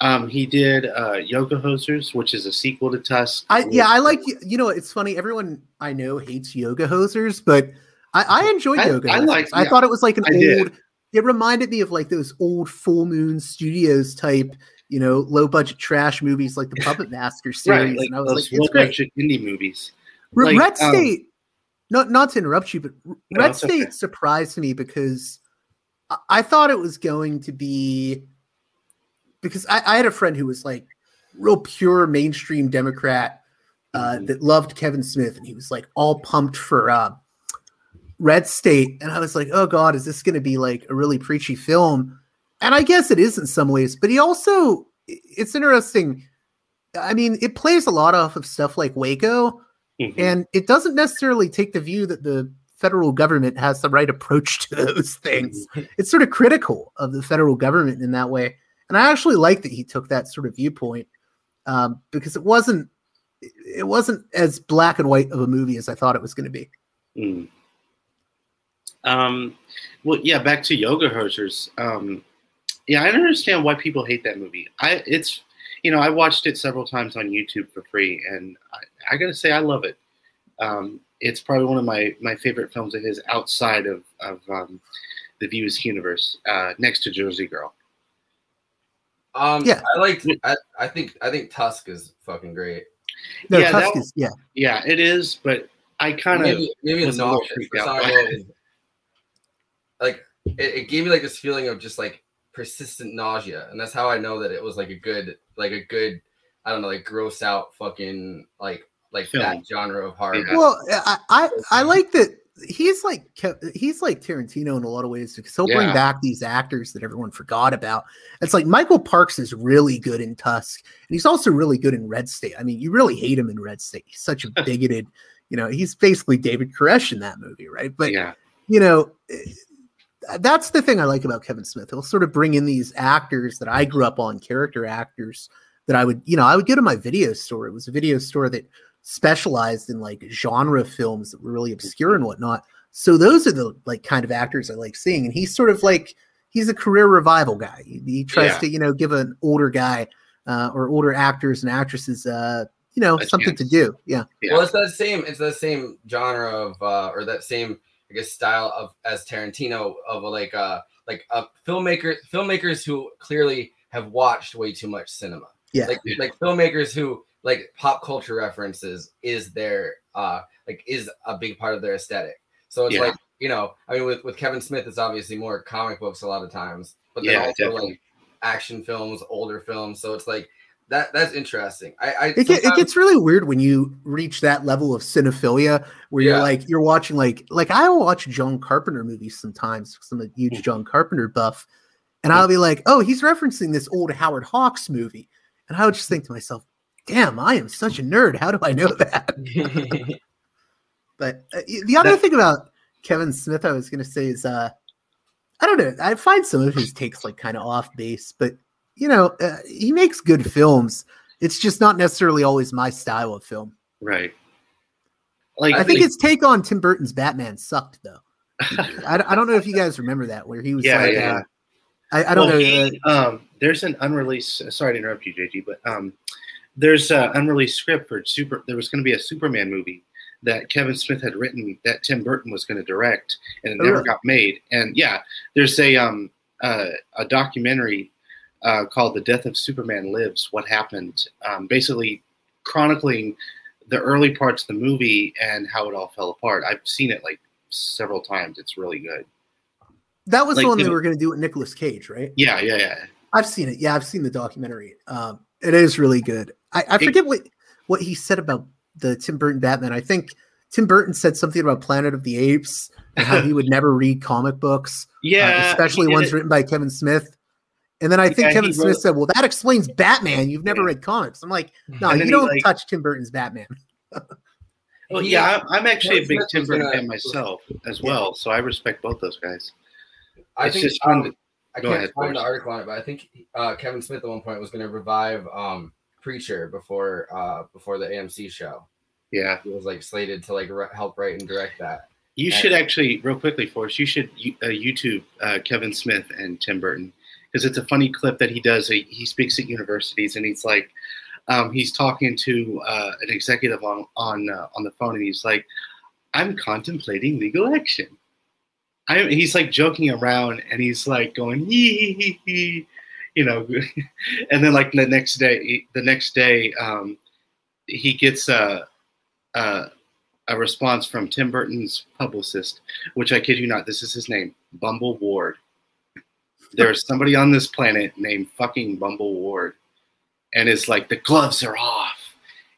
um, he did uh, Yoga Hosers, which is a sequel to Tusk. I yeah, I like you know it's funny. Everyone I know hates Yoga Hosers, but I, I enjoyed I- Yoga. I like- I yeah, thought it was like an I did. It reminded me of like those old Full Moon Studios type, you know, low budget trash movies like the Puppet Master series. right, like and I was like, it's great. indie movies. R- Like, Red um, State, not not to interrupt you, but No, Red State okay. surprised me because I, I thought it was going to be because I, I had a friend who was like real pure mainstream Democrat uh, Mhm. that loved Kevin Smith, and he was like all pumped for uh, Red State, and I was like, oh god, is this going to be like a really preachy film? And I guess it is in some ways, but he also it's interesting. I mean, it plays a lot off of stuff like Waco, Mhm. and it doesn't necessarily take the view that the federal government has the right approach to those things. It's sort of critical of the federal government in that way. And I actually like that he took that sort of viewpoint um, because it wasn't it wasn't as black and white of a movie as I thought it was going to be. Mm. Um, well, yeah, back to Yoga Hosers. Um, yeah, I don't understand why people hate that movie. I it's you know I watched it several times on YouTube for free, and I, I gotta say I love it. Um, it's probably one of my my favorite films of his outside of of um, the Views universe, uh, next to Jersey Girl. um, Yeah. I like, I, I think, I think Tusk is fucking great. No, Yeah, Tusk that- is yeah. Yeah, it is, but I kind of maybe maybe was it's a little freaked out some by reason. Like it, it gave me like this feeling of just like persistent nausea, and that's how I know that it was like a good, like a good, I don't know, like gross out fucking like like Film. that genre of horror. Well, I, I I like that he's like Ke- he's like Tarantino in a lot of ways because he'll bring back these actors that everyone forgot about. It's like Michael Parks is really good in Tusk, and he's also really good in Red State. I mean, you really hate him in Red State. He's such a bigoted, you know. He's basically David Koresh in that movie, right? But yeah. you know, that's the thing I like about Kevin Smith. He'll sort of bring in these actors that I grew up on, character actors that I would, you know, I would go to my video store. It was a video store that specialized in like genre films that were really obscure and whatnot. So those are the like kind of actors I like seeing. And he's sort of like he's a career revival guy. He, he tries Yeah. to, you know, give an older guy uh, or older actors and actresses, uh, you know, A something to do. Yeah. Yeah. Well, it's that same. It's that same genre of, uh, or that same, I guess, style of as Tarantino of like, uh, like uh, filmmakers, filmmakers who clearly have watched way too much cinema. Yeah. Like, like filmmakers who like pop culture references is their, uh, like is a big part of their aesthetic. So it's Yeah. like, you know, I mean, with with Kevin Smith, it's obviously more comic books a lot of times, but then Yeah, also definitely. like action films, older films. So it's like that. That's interesting. I, I It, it gets really weird when you reach that level of cinephilia where you're like you're watching like like I watch John Carpenter movies sometimes because I'm a Hmm. huge John Carpenter buff, and I'll be like, oh, he's referencing this old Howard Hawks movie, and I would just think to myself, damn, I am such a nerd. How do I know that? But uh, the other That- thing about Kevin Smith, I was going to say is, uh, I don't know. I find some of his takes like kind of off base, but you know, uh, he makes good films. It's just not necessarily always my style of film. Right. Like I think like- his take on Tim Burton's Batman sucked, though. I, I don't know if you guys remember that where he was Yeah, like, yeah, uh, I, I don't Well, know. he, um, there's an unreleased. Sorry to interrupt you, JG, but um, there's an unreleased script for super. There was going to be a Superman movie that Kevin Smith had written that Tim Burton was going to direct, and it Oh, never really? got made. And yeah, there's a um uh, a documentary uh, called "The Death of Superman Lives: What Happened," um, basically chronicling the early parts of the movie and how it all fell apart. I've seen it like several times. It's really good. that was like, the one they were going to do with Nicolas Cage, right? Yeah, yeah, yeah. I've seen it. Yeah, I've seen the documentary. Um, it is really good. I, I forget what what he said about the Tim Burton Batman. I think Tim Burton said something about Planet of the Apes and how he would never read comic books, uh, Yeah, especially ones it. witten by Kevin Smith. And then I think Yeah, Kevin Smith wrote- said, "Well, that explains Batman. You've never read comics." I'm like, no, you don't like- touch Tim Burton's Batman. Well, He- yeah, I'm, I'm actually a big Smith Tim Burton fan myself as well, so I respect both those guys. I It's think just fun um, to- I can't ahead, find the Forrest. article on it, but I think uh, Kevin Smith at one point was going to revive um, Preacher before uh, before the AMC show. Yeah, he was like slated to like ri- help write and direct that. You And- should actually, real quickly, Forrest, you should uh, YouTube uh, Kevin Smith and Tim Burton because it's a funny clip that he does. He, he speaks at universities and he's like, um, he's talking to uh, an executive on on uh, on the phone and he's like, "I'm contemplating legal action." I, he's like joking around and he's like going, "Hee hee hee," you know, and then like the next day, the next day, um, he gets a. a a response from Tim Burton's publicist, which I kid you not, this is his name, Bumble Ward. There's somebody on this planet named fucking Bumble Ward, and it's like the gloves are off,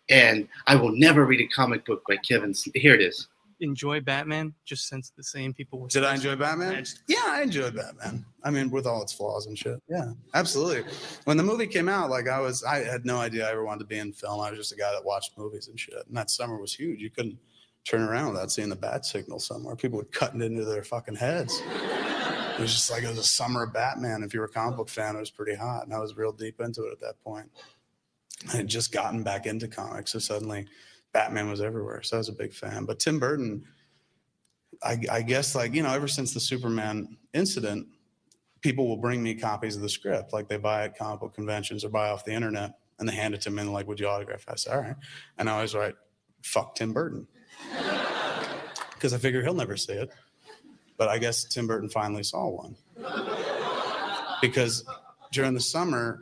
and I will never read a comic book by Kevin. Smith. Here it is. enjoy Batman just since the same people were. Did I enjoy Batman? Yeah, I enjoyed Batman. I mean, with all its flaws and shit. Yeah, absolutely. When the movie came out, like I was, I had no idea I ever wanted to be in film. I was just a guy that watched movies and shit. And that summer was huge. You couldn't turn around without seeing the bat signal somewhere. People would cut it into their fucking heads. It was just like it was a summer of Batman. If you were a comic book fan, it was pretty hot, and I was real deep into it at that point. I had just gotten back into comics, so suddenly Batman was everywhere. So I was a big fan. But Tim Burton, I, I guess, like you know, ever since the Superman incident, people will bring me copies of the script, like they buy at comic book conventions or buy off the internet, and they hand it to me and like, "Would you autograph?" it?" I say, "All right," and I always write, "Fuck Tim Burton," because I figure he'll never see it. But I guess Tim Burton finally saw one because during the summer,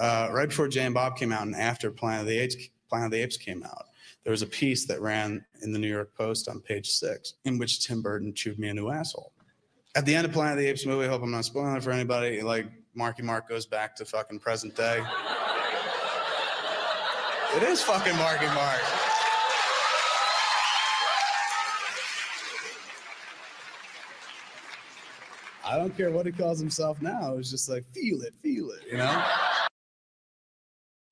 uh, right before Jay and Bob came out, and after Planet of the Apes, Planet of the Apes came out, there was a piece that ran in the New York Post on page six, in which Tim Burton chewed me a new asshole. At the end of Planet of the Apes movie, I hope I'm not spoiling it for anybody. Like Marky Mark goes back to fucking present day. It is fucking Marky Mark. I don't care what he calls himself now. It's just like feel it, feel it, you know.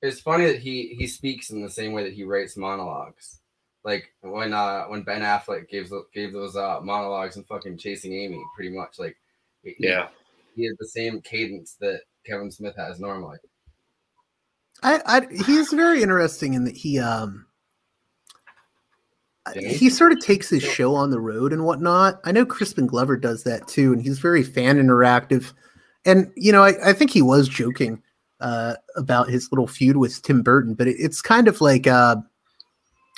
It's funny that he he speaks in the same way that he writes monologues. Like when uh when Ben Affleck gave gave those uh monologues and fucking Chasing Amy, pretty much like he- Yeah. he had the same cadence that Kevin Smith has normally. I, I he's very interesting in that he um Yeah. He sort of takes his show on the road and whatnot. I know Crispin Glover does that too, and he's very fan interactive. And you know, I, I think he was joking uh, about his little feud with Tim Burton, but it, it's kind of like uh,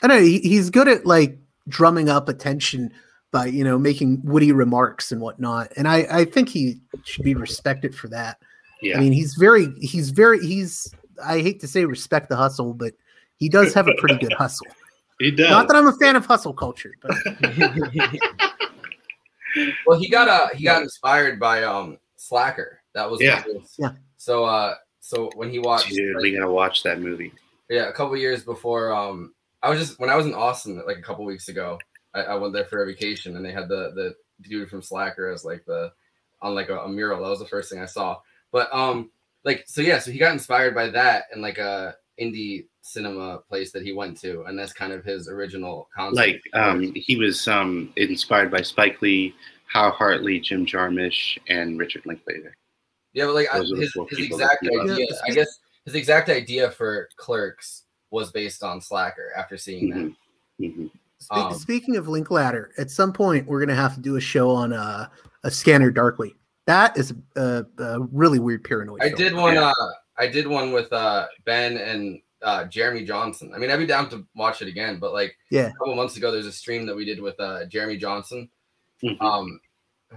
I don't know. He, he's good at like drumming up attention by you know making witty remarks and whatnot, and I I think he should be respected for that. Yeah. I mean, he's very he's very he's I hate to say respect the hustle, but he does have a pretty good hustle. He does. Not that I'm a fan of hustle culture, but Well, he got uh he got inspired by um Slacker. That was Yeah. Yeah. So uh so when he watched Dude, like, we gotta watch that movie. yeah a couple years before um I was just when I was in Austin like a couple weeks ago I, I went there for a vacation and they had the the dude from Slacker as like the on like a, a mural that was the first thing I saw but um like so yeah so he got inspired by that and like a indie cinema place that he went to and that's kind of his original concept Like, um, he was um inspired by Spike Lee, Hal Hartley, Jim Jarmusch, and Richard Linklater. Yeah, but like I, Those are the his, his exact idea, I guess his exact idea for Clerks was based on Slacker after seeing that. Mhm. Spe- Um, Speaking of Linklater, at some point we're gonna have to do a show on uh, a Scanner Darkly. That is a, a really weird paranoid. I film. did one. Uh, I did one with uh, Ben and uh, Jeremy Johnson. I mean, I'd be down to watch it again, but like Yeah. a couple months ago, there's a stream that we did with uh, Jeremy Johnson, Mhm. um,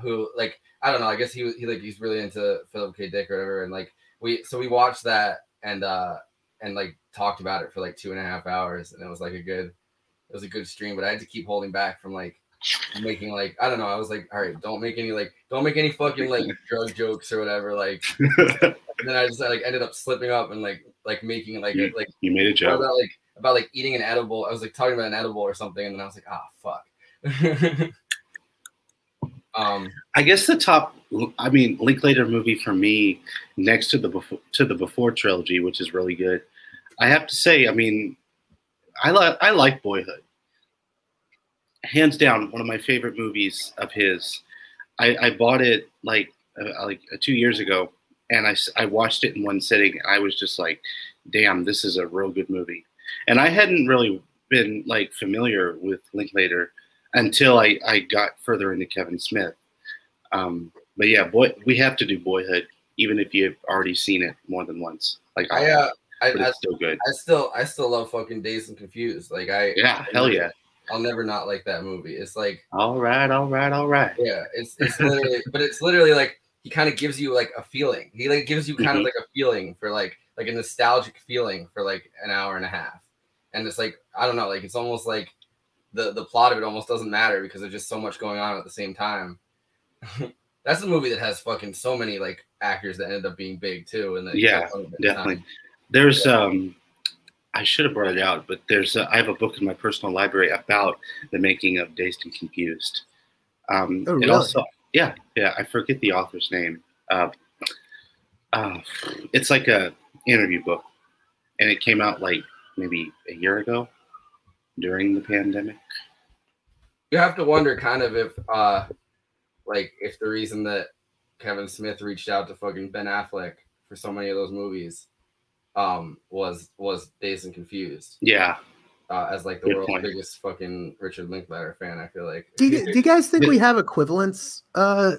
who like I don't know. I guess he he like he's really into Philip K. Dick or whatever, and like we so we watched that and uh and like talked about it for like two and a half hours, and it was like a good it was a good stream, but I had to keep holding back from like making like I don't know. I was like, all right, don't make any like don't make any fucking like drug jokes or whatever. Like, and then I just like ended up slipping up and like like making like a, like You made a joke. about like about like eating an edible. I was like talking about an edible or something, and then I was like, ah, fuck. um, I guess the top. I mean, Linklater movie for me, next to the before, to the Before trilogy, which is really good. I have to say, I mean, I like I like Boyhood. Hands down, one of my favorite movies of his. I, I bought it like uh, like uh, two years ago, and I, I watched it in one sitting. and I was just like, "Damn, this is a real good movie." And I hadn't really been like familiar with Linklater until I, I got further into Kevin Smith. Um, but yeah, boy, we have to do Boyhood, even if you've already seen it more than once. Like I uh, I, I, still good. I still I still love fucking Dazed and Confused. Like I Yeah, hell yeah. I'll never not like that movie. It's like All right, all right, all right. yeah, it's it's literally but it's literally like he kind of gives you like a feeling. He like gives you kind Mhm. of like a feeling for like like a nostalgic feeling for like an hour and a half. And it's like I don't know, like it's almost like the the plot of it almost doesn't matter because there's just so much going on at the same time. That's a movie that has fucking so many like actors that ended up being big too. And Yeah, at the time. definitely. There's um, I should have brought it out, but there's a, I have a book in my personal library about the making of Dazed and Confused. Um, Oh, it really? also, yeah, yeah, I forget the author's name. Uh, uh, it's like a interview book, and it came out like maybe a year ago during the pandemic. you have to wonder kind of if uh like if the reason that Kevin Smith reached out to fucking Ben Affleck for so many of those movies um was was Dazed and Confused. Yeah, Uh, as like the Good world's point. biggest fucking Richard Linklater fan, I feel like. Do you, do you guys think we have equivalents uh,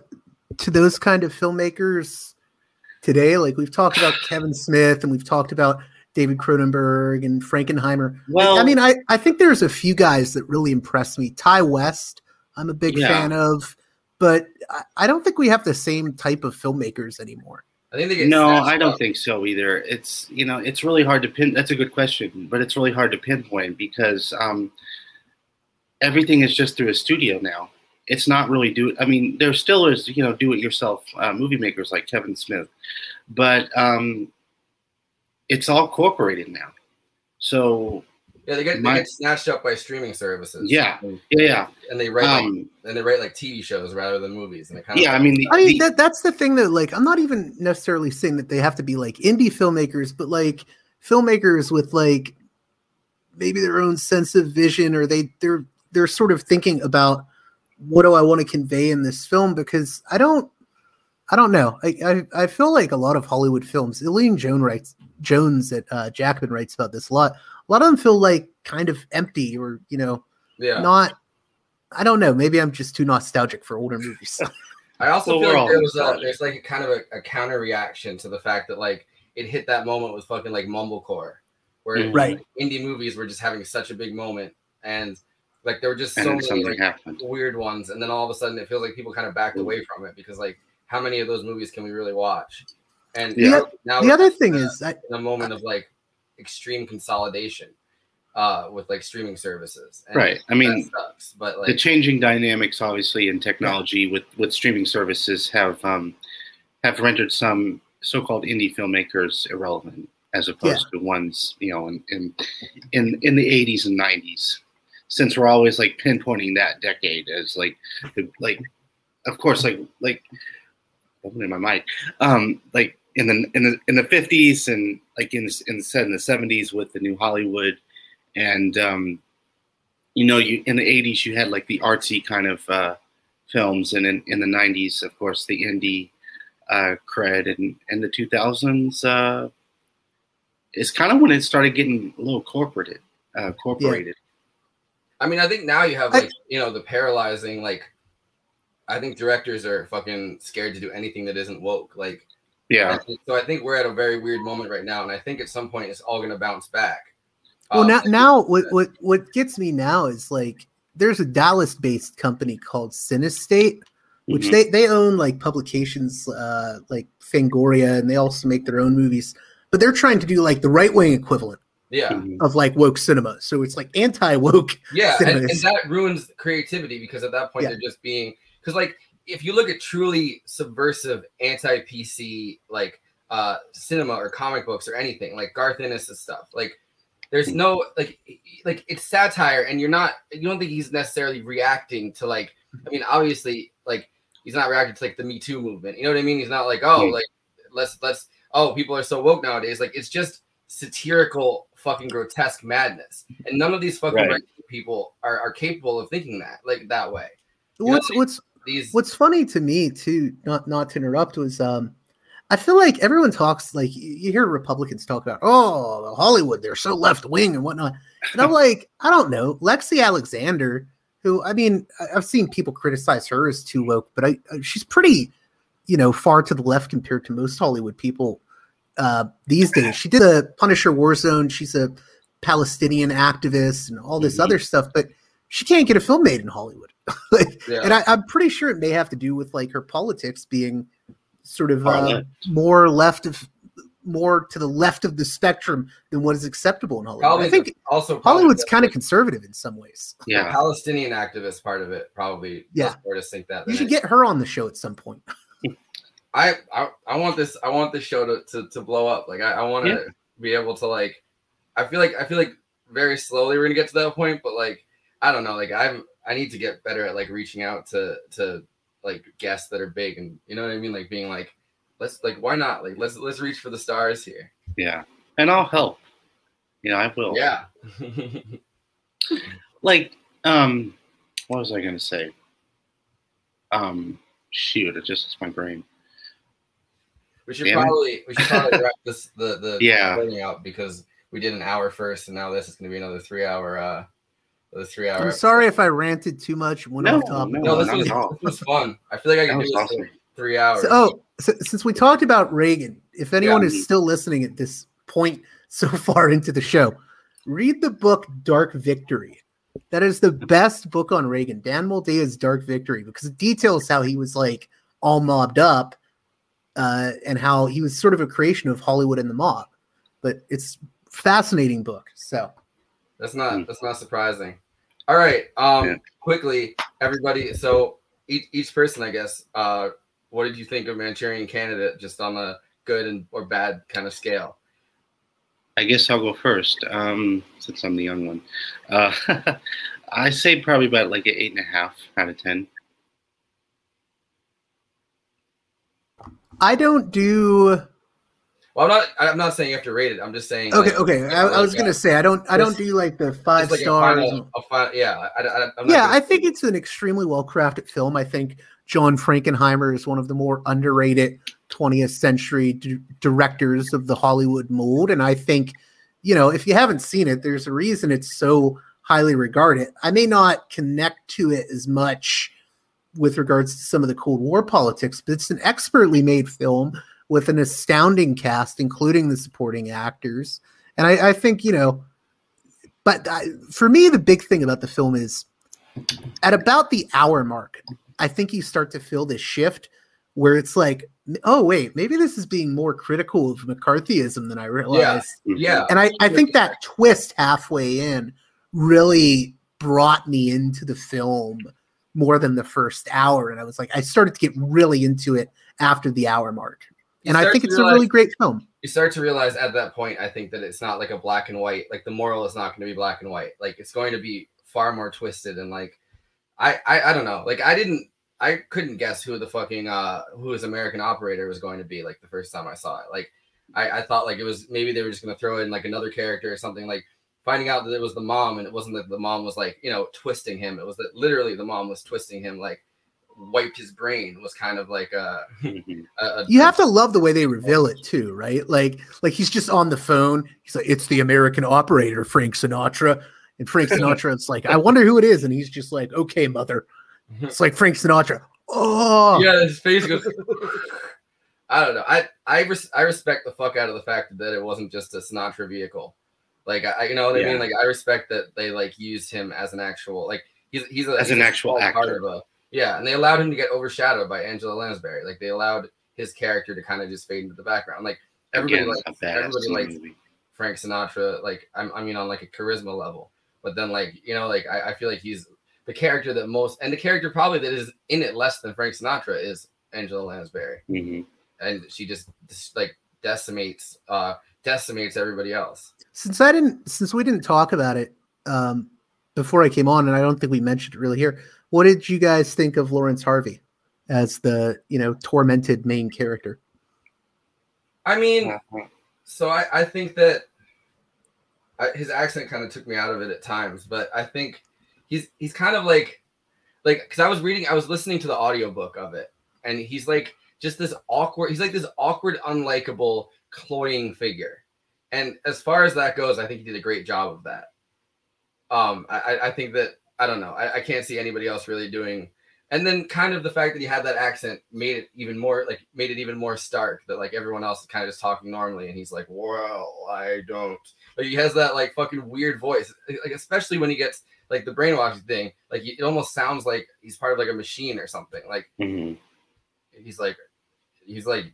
to those kind of filmmakers today? Like we've talked about Kevin Smith and we've talked about David Cronenberg and Frankenheimer. Like, Well- I mean, I, I think there's a few guys that really impress me. Ti West, I'm a big Yeah. fan of, but I, I don't think we have the same type of filmmakers anymore. I think they get no, I don't up. think so either. It's you know, it's really hard to pin. That's a good question, but it's really hard to pinpoint because um, everything is just through a studio now. It's not really do. I mean, there still is you know do-it-yourself uh, movie makers like Kevin Smith, but um, it's all corporated now. So Yeah, they get they get snatched up by streaming services. Yeah, yeah, yeah. and they write like, Um, and they write like TV shows rather than movies, and it kind Yeah, of I mean, the, I mean, that, that's the thing that, like, I'm not even necessarily saying that they have to be like indie filmmakers, but like filmmakers with like maybe their own sense of vision, or they they're they're sort of thinking about what do I want to convey in this film because I don't I don't know. I I, I feel like a lot of Hollywood films, Eileen Jones writes Jones at uh, Jacobin writes about this a lot. A lot of them feel like kind of empty, or you know, yeah. not. I don't know. Maybe I'm just too nostalgic for older movies. I also Well, feel like all there was a, there's like a kind of a, a counter reaction to the fact that like it hit that moment with fucking like mumblecore, where Mhm. Right. indie movies were just having such a big moment, and like there were just so then many like, happened. weird ones, and then all of a sudden it feels like people kind of backed away from it because like how many of those movies can we really watch? And Yeah. now the we're other thing is, I, in a moment of like extreme consolidation uh with like streaming services. And Right. I mean, sucks, but like, the changing dynamics obviously in technology with with streaming services have um have rendered some so-called indie filmmakers irrelevant as opposed to ones you know in in in, in the 80s and 90s since we're always like pinpointing that decade as like the, like of course like like opening my mic um like in the in the in the 50s and like in in the, in the 70s with the new hollywood and um you know, you in the '80s you had like the artsy kind of uh, films, and in, in the '90s, of course, the indie uh, cred, and and the 2000s uh, is kind of when it started getting a little corporate, uh, corporated. I mean, I think now you have like you know the paralyzing like. I think directors are fucking scared to do anything that isn't woke. Like, Yeah. So I think we're at a very weird moment right now, and I think at some point it's all gonna bounce back. Well, Um, now, now what, what what gets me now is like there's a Dallas-based company called Cinestate, which Mhm. they they own like publications uh, like Fangoria, and they also make their own movies. But they're trying to do like the right wing equivalent Yeah. of like woke cinema. So it's like anti woke. Yeah, and, and that ruins creativity because at that point Yeah. they're just being because like if you look at truly subversive anti-PC like uh cinema or comic books or anything like Garth Ennis' stuff, like there's no like like it's satire and you're not you don't think he's necessarily reacting to like I mean obviously like he's not reacting to like the Me Too movement. You know what I mean? He's not like oh like let's let's oh people are so woke nowadays. Like it's just satirical fucking grotesque madness. And none of these fucking Right. right people are, are capable of thinking that like that way. You What's like, what's these what's funny to me too, not not to interrupt, was um I feel like everyone talks like you hear Republicans talk about oh Hollywood, they're so left wing and whatnot. And I'm like, I don't know. Lexi Alexander, who I mean, I've seen people criticize her as too woke, but I uh, she's pretty, you know, far to the left compared to most Hollywood people uh, these days. She did a Punisher War Zone. She's a Palestinian activist and all this other stuff, but she can't get a film made in Hollywood. like, Yeah. And I, I'm pretty sure it may have to do with like her politics being sort of uh, left. more left of more to the left of the spectrum than what is acceptable in Hollywood. Probably I think also Hollywood's kind of conservative in some ways. the Palestinian activist part of it probably Yeah. does more to think that. You should it- get her on the show at some point. I, I I want this I want this show to, to, to blow up. Like I, I want to Yeah. be able to like I feel like I feel like very slowly we're gonna get to that point, but like I don't know, like I'm I need to get better at like reaching out to to like guests that are big and you know what I mean? Like being like let's like why not? Like let's let's reach for the stars here. Yeah. And I'll help. You know, I will. Yeah. Like, um, what was I gonna say? Um, shoot, it just it's my brain. We should Damn it. probably we should probably wrap this the the Yeah. out because we did an hour first and now this is gonna be another three hour uh the three hour I'm sorry if I ranted too much. Went No, off topic. No, this was, at all. this was fun. I feel like I can do was this awesome. for three hours. So, oh, so, since we talked about Reagan, if anyone Yeah. is still listening at this point so far into the show, read the book Dark Victory. That is the best book on Reagan, Dan Moldea's Dark Victory, because it details how he was like all mobbed up uh, and how he was sort of a creation of Hollywood and the mob. But it's fascinating book. So That's not that's not surprising. All right. Um quickly, everybody. So each each person, I guess, uh, what did you think of Manchurian Candidate just on a good and or bad kind of scale? I guess I'll go first, um, since I'm the young one. Uh, I say probably about like an eight and a half out of ten. I don't do Well, I'm not I'm not saying you have to rate it. I'm just saying okay. like, Okay, I, I was gonna say I don't. I don't do like the five like a stars. final- a final- yeah, I, I, I'm not yeah, gonna- I think it's an extremely well crafted film. I think John Frankenheimer is one of the more underrated 20th century d- directors of the Hollywood mold. And I think, you know, if you haven't seen it, there's a reason it's so highly regarded. I may not connect to it as much with regards to some of the Cold War politics, but it's an expertly made film with an astounding cast, including the supporting actors. And I, I think, you know, but I, for me, the big thing about the film is at about the hour mark, I think you start to feel this shift where it's like, oh wait, maybe this is being more critical of McCarthyism than I realized. Mm-hmm. yeah. And I, I think that twist halfway in really brought me into the film more than the first hour. And I was like, I started to get really into it after the hour mark. And I think it's a really great film. you start to realize at that point, I think that it's not like a black and white. Like the moral is not going to be black and white. Like it's going to be far more twisted and like, I, I, I don't know. Like I didn't, I couldn't guess who the fucking uh who his American operator was going to be. Like the first time I saw it, like I, I thought like it was maybe they were just going to throw in like another character or something. Like finding out that it was the mom and it wasn't that the mom was like you know twisting him. It was that literally the mom was twisting him like wiped his brain was kind of like a, mm-hmm. a, a You have to love the way they reveal it too, right? Like, like he's just on the phone. He's like, "It's the American operator, Frank Sinatra," And Frank sinatra Sinatra's like, I wonder who it is, and he's just like, okay, mother. Mm-hmm. It's like Frank Sinatra. Oh, Yeah, his face goes. I don't know. I I res- I respect the fuck out of the fact that it wasn't just a Sinatra vehicle. Like I, you know what I mean. Like I respect that they like used him as an actual like he's he's a, As he's an a actual small part actor. of a- yeah, and they allowed him to get overshadowed by Angela Lansbury. Like they allowed his character to kind of just fade into the background. Like everybody Again, like a badass everybody likes movie. Frank Sinatra. Like I'm, I mean on like a charisma level, but then like you know like I, I feel like he's the character that most and the character probably that is in it less than Frank Sinatra is Angela Lansbury Mhm. and she just, just like decimates uh decimates everybody else since I didn't, since we didn't talk about it um, before I came on, and I don't think we mentioned it really here. What did you guys think of Laurence Harvey as the you know tormented main character? i mean so i i think that I, his accent kind of took me out of it at times but i think he's he's kind of like like because i was reading i was listening to the audiobook of it and he's like just this awkward he's like this awkward unlikable cloying figure. And as far as that goes i think he did a great job of that. Um i I- i think that i don't know I, I can't see anybody else really doing and then kind of the fact that he had that accent made it even more like made it even more stark that like everyone else is kind of just talking normally and he's like well i don't like he has that like fucking weird voice like especially when he gets like the brainwashing thing like it almost sounds like he's part of like a machine or something like Mhm. he's like he's like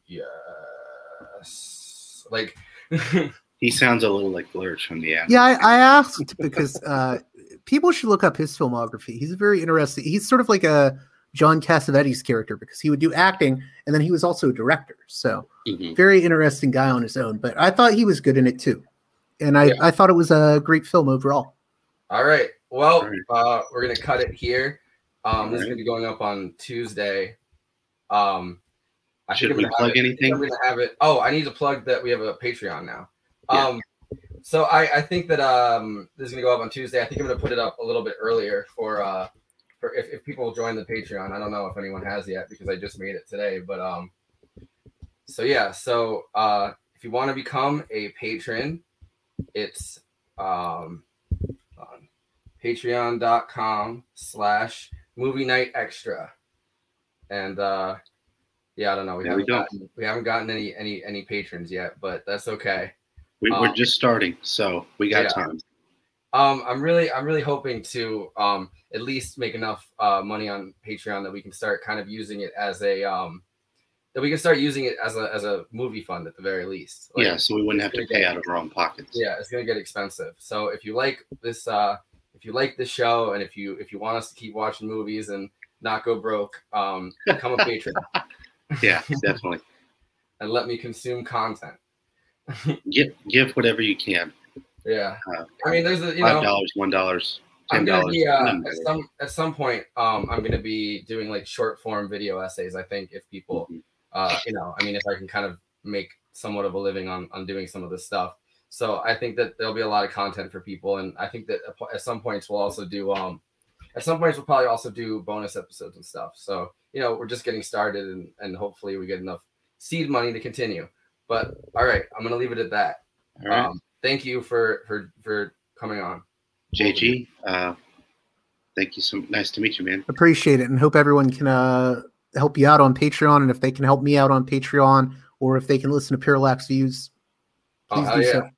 yes like He sounds a little like Lurch from the app. Yeah, I, I asked because uh, people should look up his filmography. He's a very interesting. He's sort of like a John Cassavetes character because he would do acting and then he was also a director. So Mhm. very interesting guy on his own. But I thought he was good in it too, and I, I thought it was a great film overall. All right. Well, uh, we're gonna cut it here. Um, this is gonna be going up on Tuesday. Um, I Should think we plug it- anything? I'm gonna have it. Oh, I need to plug that we have a Patreon now. Yeah. Um, so I, I think that um, this is gonna go up on Tuesday. I think I'm gonna put it up a little bit earlier for uh, for if, if people join the Patreon. I don't know if anyone has yet because I just made it today. But um, so yeah. So uh, if you want to become a patron, it's um, on patreon.com slash movie night extra and uh yeah i don't know we we haven't go. gotten, we haven't gotten any any any patrons yet but that's okay We, we're Um, just starting, so we got yeah. time. um i'm really i'm really hoping to um at least make enough uh money on patreon that we can start kind of using it as a um that we can start using it as a as a movie fund at the very least Like, yeah, so we wouldn't have to pay get- out of our own pockets. yeah it's gonna get expensive so if you like this uh if you like this show and if you if you want us to keep watching movies and not go broke um become a patron Yeah, definitely. and let me consume content Give give whatever you can. yeah. Uh, i mean there's a you five know dollars, one dollars, i'm ten gonna dollars. be uh, at some at some point um i'm gonna be doing like short form video essays i think if people uh you know i mean if i can kind of make somewhat of a living on on doing some of this stuff. So i think that there'll be a lot of content for people and i think that at at some points we'll also do um at some points we'll probably also do bonus episodes and stuff. So you know we're just getting started and and hopefully we get enough seed money to continue but all right i'm gonna leave it at that All right. um thank you for for for coming on JG, uh, thank you so nice to meet you, man. Appreciate it and hope everyone can uh, help you out on Patreon. And if they can help me out on Patreon or if they can listen to Parallax Views, Oh, please hell do yeah. so.